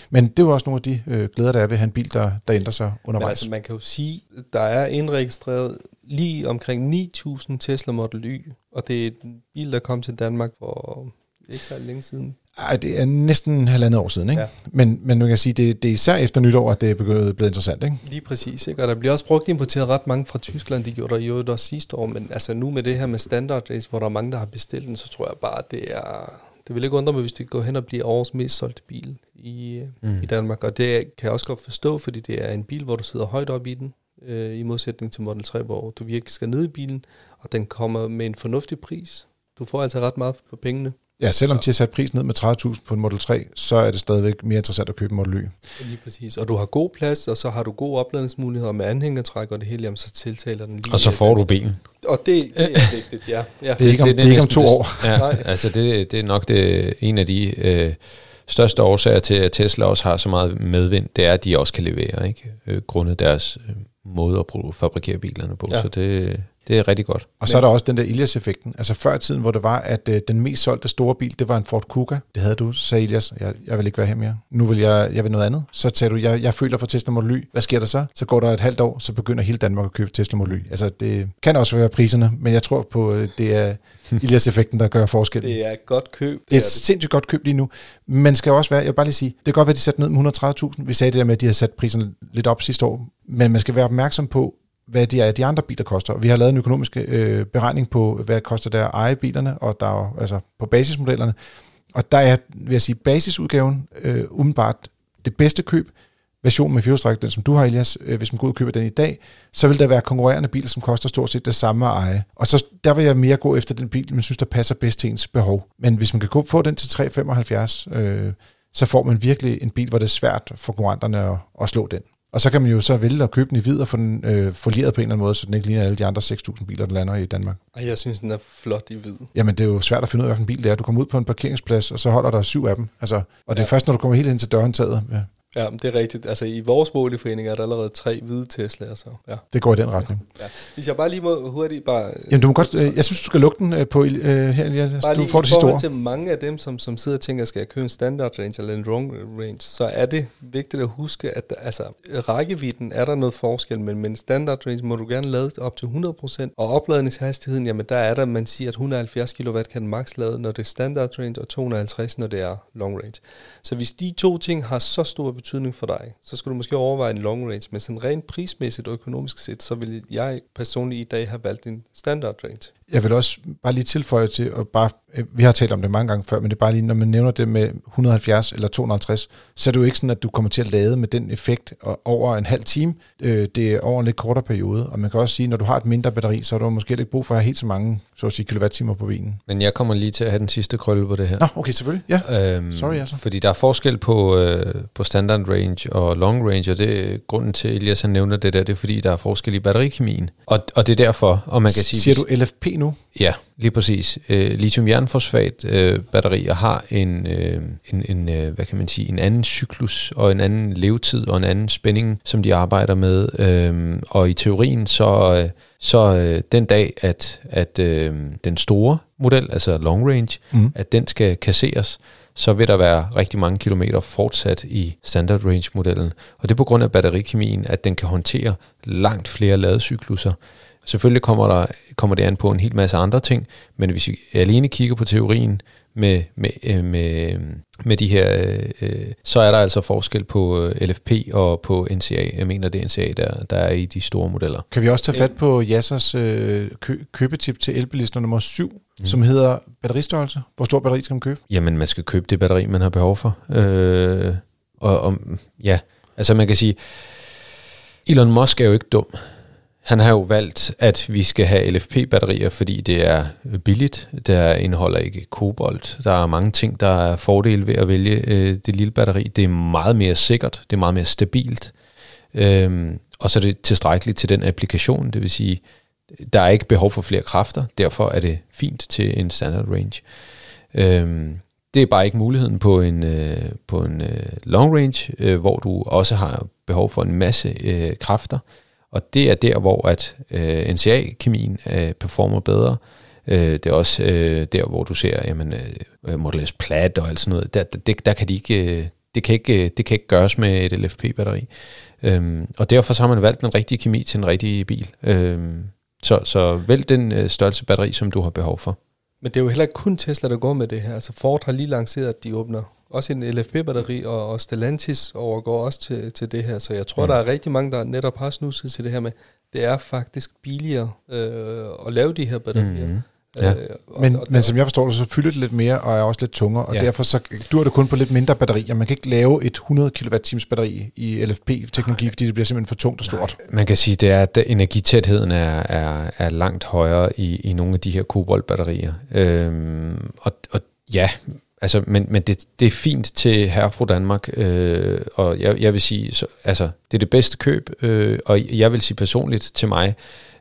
Men det jo også nogle af de øh, glæder, der er ved at have en bil, der, der ændrer sig undervejs. Men altså, man kan jo sige, der er indregistreret lige omkring 9.000 Tesla Model Y, og det er en bil, der kom til Danmark for ikke så længe siden. Ej, det er næsten halvandet år siden, ikke? Ja. Men, men man kan sige, det, det er især efter nytår, at det er begyndt blevet interessant, ikke? Lige præcis, ikke? Og der bliver også brugt importeret ret mange fra Tyskland, de gjorde der jo også sidste år, men altså nu med det her med standard race, hvor der er mange, der har bestilt den, så tror jeg bare, at det er... Det vil ikke undre mig, hvis det går hen og bliver årets mest solgte bil i, mm. i Danmark, og det kan jeg også godt forstå, fordi det er en bil, hvor du sidder højt op i den, øh, i modsætning til Model 3, hvor du virkelig skal ned i bilen, og den kommer med en fornuftig pris. Du får altså ret meget for pengene. Ja, selvom de har sat prisen ned med 30.000 på en Model 3, så er det stadigvæk mere interessant at købe en Model Y. Lige præcis. Og du har god plads, og så har du gode opladningsmuligheder med anhængertræk og det hele, jamen, så tiltaler den lige. Og så får du bilen. Og det, det er vigtigt, ja. ja. Det er ikke om, det, det, det er ikke om to år. Ja, altså det, det er nok det, en af de øh, største årsager til, at Tesla også har så meget medvind, det er, at de også kan levere, ikke? Øh, grundet deres øh, måde at fabrikere bilerne på. Ja. Så det, det er rigtig godt. Og så er der også den der Ilias-effekten. Altså før tiden, hvor det var, at øh, den mest solgte store bil, det var en Ford Kuga. Det havde du, sagde Ilias. Jeg, jeg vil ikke være her mere. Nu vil jeg, jeg vil noget andet. Så sagde du, jeg, jeg føler for Tesla Model Y. Hvad sker der så? Så går der et halvt år, så begynder hele Danmark at købe Tesla Model Y. Altså det kan også være priserne, men jeg tror på, øh, det er Ilias-effekten, der gør forskel. Det er et godt køb. Det er et sindssygt godt køb lige nu. Men skal også være, jeg vil bare lige sige, det kan godt være, at de satte ned med 130.000. Vi sagde det der med, at de havde sat priserne lidt op sidste år. Men man skal være opmærksom på, hvad de, er, de andre biler koster. Vi har lavet en økonomisk øh, beregning på, hvad det koster der at eje bilerne, og der er, altså på basismodellerne. Og der er, vil jeg sige, basisudgaven øh, umiddelbart det bedste køb, version med firehjulstræk, den som du har, Elias, øh, hvis man går ud og køber den i dag, så vil der være konkurrerende biler, som koster stort set det samme at eje. Og så der vil jeg mere gå efter den bil, man synes, der passer bedst til ens behov. Men hvis man kan få den til 3,75, øh, så får man virkelig en bil, hvor det er svært for konkurrenterne at, at slå den. Og så kan man jo så vælge at købe den i hvid og få den øh, folieret på en eller anden måde, så den ikke ligner alle de andre 6.000 biler, der lander i Danmark. Og jeg synes, den er flot i hvid. Jamen, det er jo svært at finde ud af, hvilken bil det er. Du kommer ud på en parkeringsplads, og så holder der syv af dem. Altså, og det er først, når du kommer helt ind til døren taget. Ja. Ja, det er rigtigt. Altså i vores boligforening er der allerede tre hvide Tesla'er, så ja. Det går i den retning. Ja. Hvis jeg bare lige må hurtigt bare... Jamen du må godt, øh, jeg synes du skal lukke den øh, på øh, her, Elias. Bare du lige får det forhold til mange af dem, som, som sidder og tænker, skal jeg købe en standard range eller en long range, så er det vigtigt at huske, at altså, rækkevidden er der noget forskel, men med en standard range må du gerne lade op til 100%, og opladningshastigheden, jamen der er der, man siger, at 170 kW kan den max lade, når det er standard range, og 250, når det er long range. Så hvis de to ting har så stor betydning betydning for dig, så skulle du måske overveje en long range, men sådan rent prismæssigt og økonomisk set, så vil jeg personligt i dag have valgt en standard range. Jeg vil også bare lige tilføje til, og bare, øh, vi har talt om det mange gange før, men det er bare lige, når man nævner det med 170 eller 250, så er det jo ikke sådan, at du kommer til at lade med den effekt over en halv time. Øh, det er over en lidt kortere periode, og man kan også sige, når du har et mindre batteri, så er du måske ikke brug for at have helt så mange så at sige, kilowatt-timer på bilen. Men jeg kommer lige til at have den sidste krølle på det her. Nå, okay, selvfølgelig. Ja. Øhm, Sorry, altså. Fordi der er forskel på, øh, på standard range og long range, og det er grunden til, at Elias han nævner det der, det er fordi, der er forskel i batterikemien. Og, og det er derfor, og man kan sige... Siger du LFP nu? Ja, lige præcis. Øh, lithium-jernfosfat øh, batterier har en, øh, en, en øh, hvad kan man sige, en anden cyklus og en anden levetid og en anden spænding, som de arbejder med. Øh, og i teorien så, øh, så øh, den dag, at, at øh, den store model, altså long range, mm. at den skal kasseres, så vil der være rigtig mange kilometer fortsat i standard range modellen. Og det er på grund af batterikemien, at den kan håndtere langt flere ladecykluser. Selvfølgelig kommer, der, kommer det an på en hel masse andre ting, men hvis vi alene kigger på teorien med, med, øh, med, med de her, øh, så er der altså forskel på øh, LFP og på NCA. Jeg mener, det er NCA, der, der er i de store modeller. Kan vi også tage fat på Jassers øh, kø, købetip til elbilister nummer 7, mm. som hedder batteristørrelse? Hvor stor batteri skal man købe? Jamen, man skal købe det batteri, man har behov for. Øh, og, og ja, altså man kan sige, Elon Musk er jo ikke dum. Han har jo valgt, at vi skal have LFP-batterier, fordi det er billigt. Der indeholder ikke kobolt. Der er mange ting, der er fordele ved at vælge øh, det lille batteri. Det er meget mere sikkert. Det er meget mere stabilt. Øhm, og så er det tilstrækkeligt til den applikation. Det vil sige, der er ikke behov for flere kræfter. Derfor er det fint til en standard range. Øhm, det er bare ikke muligheden på en, øh, på en øh, long range, øh, hvor du også har behov for en masse øh, kræfter. Og det er der, hvor at øh, NCA-kemien øh, performer bedre. Øh, det er også øh, der, hvor du ser, jamen, øh, øh Model S Plat og alt sådan noget. Der, der, der kan de ikke, øh, det, kan ikke, øh, det kan ikke gøres med et LFP-batteri. Øhm, og derfor så har man valgt den rigtige kemi til en rigtig bil. Øhm, så, så vælg den øh, størrelse batteri, som du har behov for. Men det er jo heller ikke kun Tesla, der går med det her. Altså Ford har lige lanceret, at de åbner også en LFP-batteri, og, og Stellantis overgår også til, til det her. Så jeg tror, mm. der er rigtig mange, der netop har snuset til det her med, det er faktisk billigere øh, at lave de her batterier. Mm. Ja. Øh, og, men, og men som jeg forstår det, så fylder det lidt mere og er også lidt tungere, og ja. derfor så dur det kun på lidt mindre batterier. Man kan ikke lave et 100 kWh batteri i LFP-teknologi, fordi det bliver simpelthen for tungt og stort. Nej, man kan sige, det er, at energitætheden er, er, er langt højere i, i nogle af de her kobolt-batterier. Øhm, og, og ja, altså, men, men det, det er fint til herre fra Danmark, øh, og jeg, jeg vil sige, så, altså, det er det bedste køb, øh, og jeg vil sige personligt til mig,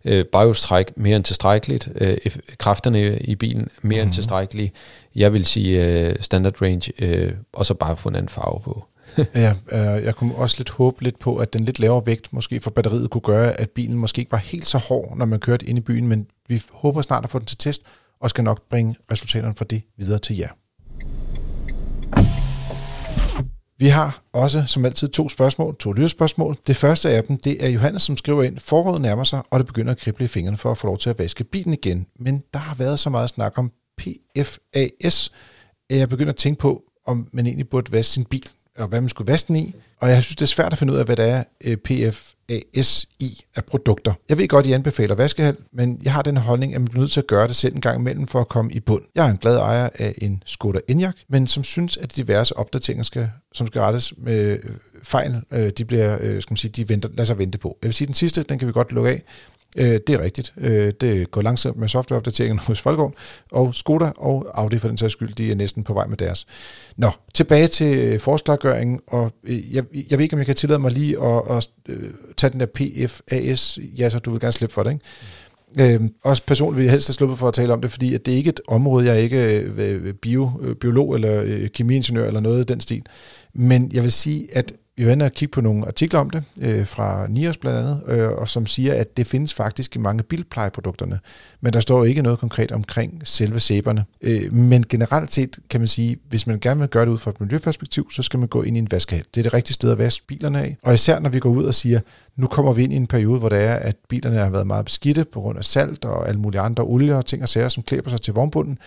Øh, biostræk mere end tilstrækkeligt. Øh, kræfterne i bilen mere mm. end mhm. tilstrækkelige. Jeg vil sige øh, standard range, øh, og så bare få en anden farve på. ja, øh, jeg kunne også lidt håbe lidt på, at den lidt lavere vægt måske for batteriet kunne gøre, at bilen måske ikke var helt så hård, når man kørte ind i byen, men vi håber snart at få den til test, og skal nok bringe resultaterne fra det videre til jer. Vi har også som altid to spørgsmål, to lydspørgsmål. Det første af dem, det er Johannes, som skriver ind, foråret nærmer sig, og det begynder at krible i fingrene for at få lov til at vaske bilen igen. Men der har været så meget snak om PFAS, at jeg begynder at tænke på, om man egentlig burde vaske sin bil, og hvad man skulle vaske den i. Og jeg synes, det er svært at finde ud af, hvad det er, øh, PFASI af produkter. Jeg ved godt, I anbefaler vaskehal, men jeg har den holdning, at man bliver nødt til at gøre det selv en gang imellem for at komme i bund. Jeg er en glad ejer af en Skoda Enyaq, men som synes, at diverse opdateringer, skal, som skal rettes med øh, fejl, øh, de bliver, skal man sige, de venter, lader sig vente på. Jeg vil sige, den sidste, den kan vi godt lukke af. Øh, det er rigtigt. Øh, det går langsomt med softwareopdateringerne hos Folkevogn, og Skoda og Audi for den sags skyld, de er næsten på vej med deres. Nå, tilbage til forsklargøringen, og øh, jeg, jeg ved ikke, om jeg kan tillade mig lige at, at, at tage den der PFAS, ja, så du vil gerne slippe for det, ikke? Øh, også personligt vil jeg helst have sluppet for at tale om det, fordi at det er ikke et område, jeg er ikke øh, øh bio, øh, biolog eller øh, kemiingeniør eller noget i den stil. Men jeg vil sige, at vi var inde og kigge på nogle artikler om det, øh, fra Nios blandt andet, øh, og som siger, at det findes faktisk i mange bilplejeprodukterne, men der står ikke noget konkret omkring selve sæberne. Øh, men generelt set kan man sige, hvis man gerne vil gøre det ud fra et miljøperspektiv, så skal man gå ind i en vaskehal. Det er det rigtige sted at vaske bilerne af. Og især når vi går ud og siger, nu kommer vi ind i en periode, hvor det er, at bilerne har været meget beskidte på grund af salt og alle mulige andre olier og ting og sager, som klæber sig til vognbunden,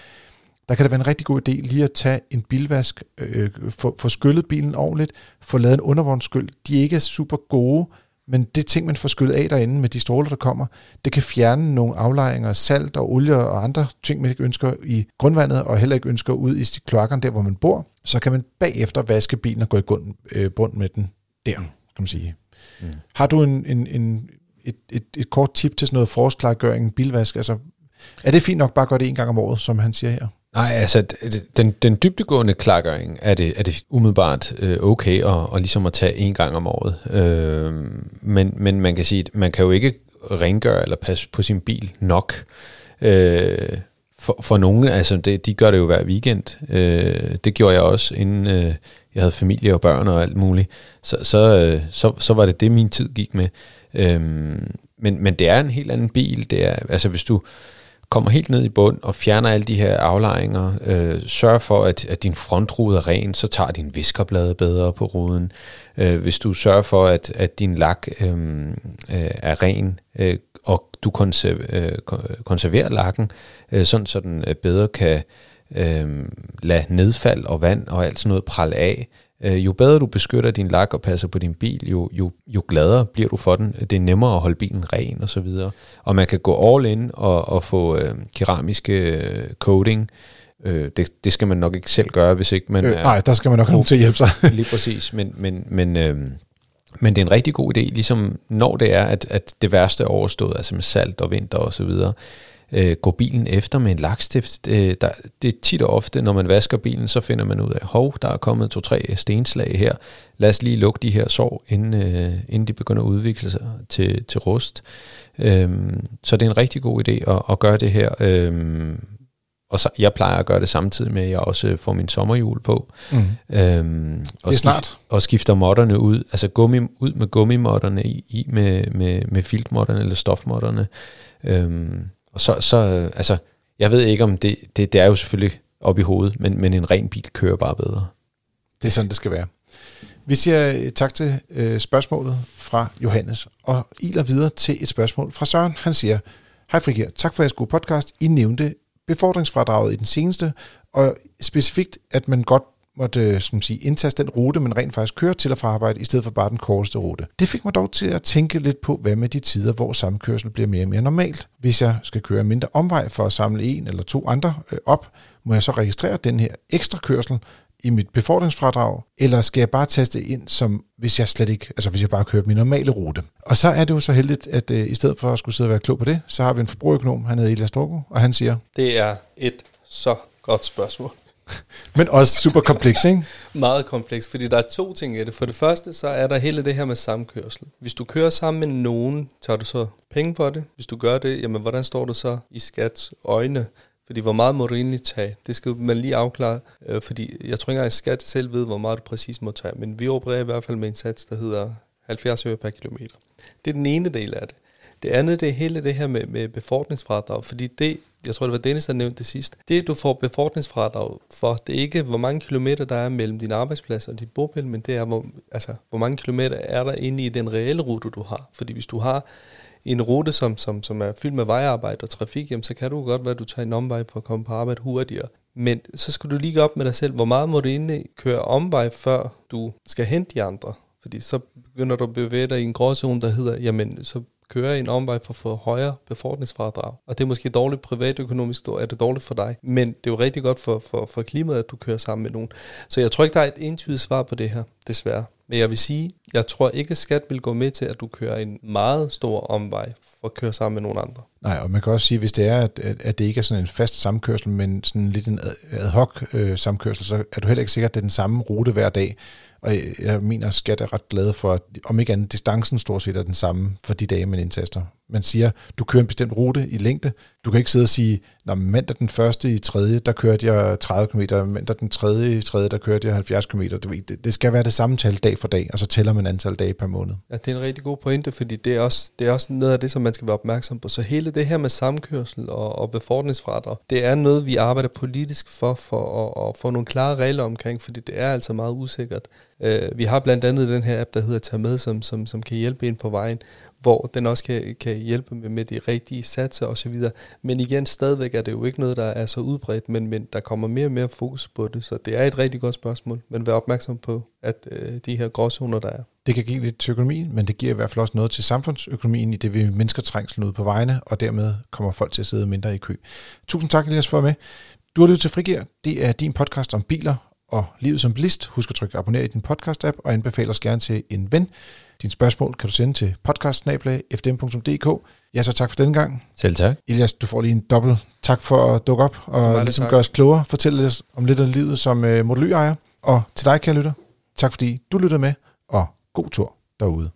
der kan det være en rigtig god idé lige at tage en bilvask, øh, få, få skyllet bilen ordentligt, få lavet en undervognsskyld. De er ikke super gode, men det ting, man får skyllet af derinde med de stråler, der kommer, det kan fjerne nogle aflejringer af salt og olie og andre ting, man ikke ønsker i grundvandet, og heller ikke ønsker ud i kloakkerne der, hvor man bor. Så kan man bagefter vaske bilen og gå i bund, øh, bund med den der, kan man sige. Mm. Har du en, en, en, et, et, et kort tip til sådan noget forårsklargøring, bilvask? Altså, er det fint nok bare at gøre det en gang om året, som han siger her? Nej, altså den, den dybdegående klakkering er det, er det umiddelbart øh, okay at, og ligesom at tage en gang om året. Øh, men, men man kan sige, at man kan jo ikke rengøre eller passe på sin bil nok. Øh, for, for nogen, altså det, de gør det jo hver weekend. Øh, det gjorde jeg også, inden øh, jeg havde familie og børn og alt muligt. Så, så, øh, så, så var det det, min tid gik med. Øh, men, men det er en helt anden bil. Det er, altså hvis du kommer helt ned i bund og fjerner alle de her aflejringer, øh, sørger for, at, at din frontrude er ren, så tager din viskerblade bedre på ruden. Øh, hvis du sørger for, at, at din lak øh, øh er ren, øh, og du konserver, øh, konserverer lakken, øh, sådan så den øh, bedre kan øh, lade nedfald og vand og alt sådan noget prale af, Øh, jo bedre du beskytter din lak og passer på din bil, jo, jo, jo gladere bliver du for den. Det er nemmere at holde bilen ren og så videre. Og man kan gå all in og, og få øh, keramiske øh, coating. Øh, det, det skal man nok ikke selv gøre, hvis ikke man øh, er... Nej, der skal man nok have til at hjælpe sig. lige præcis, men, men, men, øh, men det er en rigtig god idé, ligesom når det er, at, at det værste er overstået, altså med salt og vinter og så videre, øh, gå bilen efter med en lakstift. Øh, der, det er tit og ofte, når man vasker bilen, så finder man ud af, hov, der er kommet to-tre stenslag her. Lad os lige lukke de her sår, inden, øh, inden de begynder at udvikle sig til, til rust. Øh, så det er en rigtig god idé at, at gøre det her øh, og så, jeg plejer at gøre det samtidig med, at jeg også får min sommerhjul på. Mm. Øhm, og det er snart. Skift, og skifter modderne ud, altså gummi, ud med gummimodderne i, i med, med, med filtmodderne eller stofmodderne. Øhm, og så, så, øh, altså, jeg ved ikke om det, det, det er jo selvfølgelig op i hovedet, men, men en ren bil kører bare bedre. Det er sådan, det skal være. Vi siger øh, tak til øh, spørgsmålet fra Johannes, og iler videre til et spørgsmål fra Søren. Han siger, Hej Frigir, tak for jeres gode podcast. I nævnte befordringsfradraget i den seneste, og specifikt, at man godt måtte øh, som sige, indtaste den rute, man rent faktisk kører til og fra arbejde, i stedet for bare den korteste rute. Det fik mig dog til at tænke lidt på, hvad med de tider, hvor samkørsel bliver mere og mere normalt. Hvis jeg skal køre mindre omvej for at samle en eller to andre øh, op, må jeg så registrere den her ekstra kørsel i mit befordringsfradrag, eller skal jeg bare taste ind, som hvis jeg slet ikke, altså hvis jeg bare kører min normale rute. Og så er det jo så heldigt, at øh, i stedet for at skulle sidde og være klog på det, så har vi en forbrugerøkonom, han hedder Elias Drogo, og han siger... Det er et så godt spørgsmål. Men også super kompleks, ikke? Meget kompleks, fordi der er to ting i det. For det første, så er der hele det her med samkørsel. Hvis du kører sammen med nogen, tager du så penge for det. Hvis du gør det, jamen hvordan står du så i skats øjne? Fordi hvor meget må du egentlig tage? Det skal man lige afklare, øh, fordi jeg tror ikke engang, at skat selv ved, hvor meget du præcis må tage. Men vi opererer i hvert fald med en sats, der hedder 70 øre per kilometer. Det er den ene del af det. Det andet, det er hele det her med, med befordringsfradrag, fordi det, jeg tror, det var Dennis, der nævnte det sidst. Det, du får befordringsfradrag for, det er ikke, hvor mange kilometer der er mellem din arbejdsplads og dit bopæl, men det er, hvor, altså, hvor mange kilometer er der inde i den reelle rute, du har. Fordi hvis du har en rute, som, som, som er fyldt med vejarbejde og trafik, jamen, så kan du godt være, at du tager en omvej for at komme på arbejde hurtigere. Men så skal du lige op med dig selv, hvor meget må du egentlig køre omvej, før du skal hente de andre? Fordi så begynder du at bevæge dig i en gråzone, der hedder, jamen så køre en omvej for at få højere befordringsfradrag. Og det er måske dårligt privatøkonomisk, er det dårligt for dig. Men det er jo rigtig godt for, for, for klimaet, at du kører sammen med nogen. Så jeg tror ikke, der er et entydigt svar på det her, desværre. Men jeg vil sige, jeg tror ikke, at skat vil gå med til, at du kører en meget stor omvej for at køre sammen med nogle andre. Nej, og man kan også sige, hvis det er, at, at det ikke er sådan en fast samkørsel, men sådan lidt en ad hoc øh, samkørsel, så er du heller ikke sikkert, at det er den samme rute hver dag. Og jeg mener, at skat er ret glad for, at om ikke andet, distancen stort set er den samme for de dage, man indtaster. Man siger, du kører en bestemt rute i længde. Du kan ikke sidde og sige, Nå, mandag den første i tredje, der kørte jeg 30 km, mandag den tredje i tredje, der kørte jeg 70 km. Det, det skal være det samme tal dag for dag, og så tæller man antal dage per måned. Ja, det er en rigtig god pointe, fordi det er, også, det er også noget af det, som man skal være opmærksom på. Så hele det her med samkørsel og, og befordringsfradrag, det er noget, vi arbejder politisk for, for at, at få nogle klare regler omkring, fordi det er altså meget usikkert. Uh, vi har blandt andet den her app, der hedder Tag med, som, som, som kan hjælpe ind på vejen hvor den også kan, kan hjælpe med, med de rigtige satser osv. Men igen, stadigvæk er det jo ikke noget, der er så udbredt, men, men der kommer mere og mere fokus på det, så det er et rigtig godt spørgsmål. Men vær opmærksom på, at øh, de her gråzoner, der er. Det kan give lidt til økonomien, men det giver i hvert fald også noget til samfundsøkonomien, i det vi mindsker trængslen ud på vejene, og dermed kommer folk til at sidde mindre i kø. Tusind tak, Elias, for at med. Du har lyttet til Frigir. Det er din podcast om biler og livet som bilist. Husk at trykke abonner i din podcast-app, og anbefale os gerne til en ven. Din spørgsmål kan du sende til podcast.fdm.dk. Ja, så tak for den gang. Selv tak. Elias, du får lige en dobbelt tak for at dukke op og ligesom gøre os klogere. Fortælle os om lidt af livet som uh, modelyejer. Og til dig, kære lytter, tak fordi du lyttede med, og god tur derude.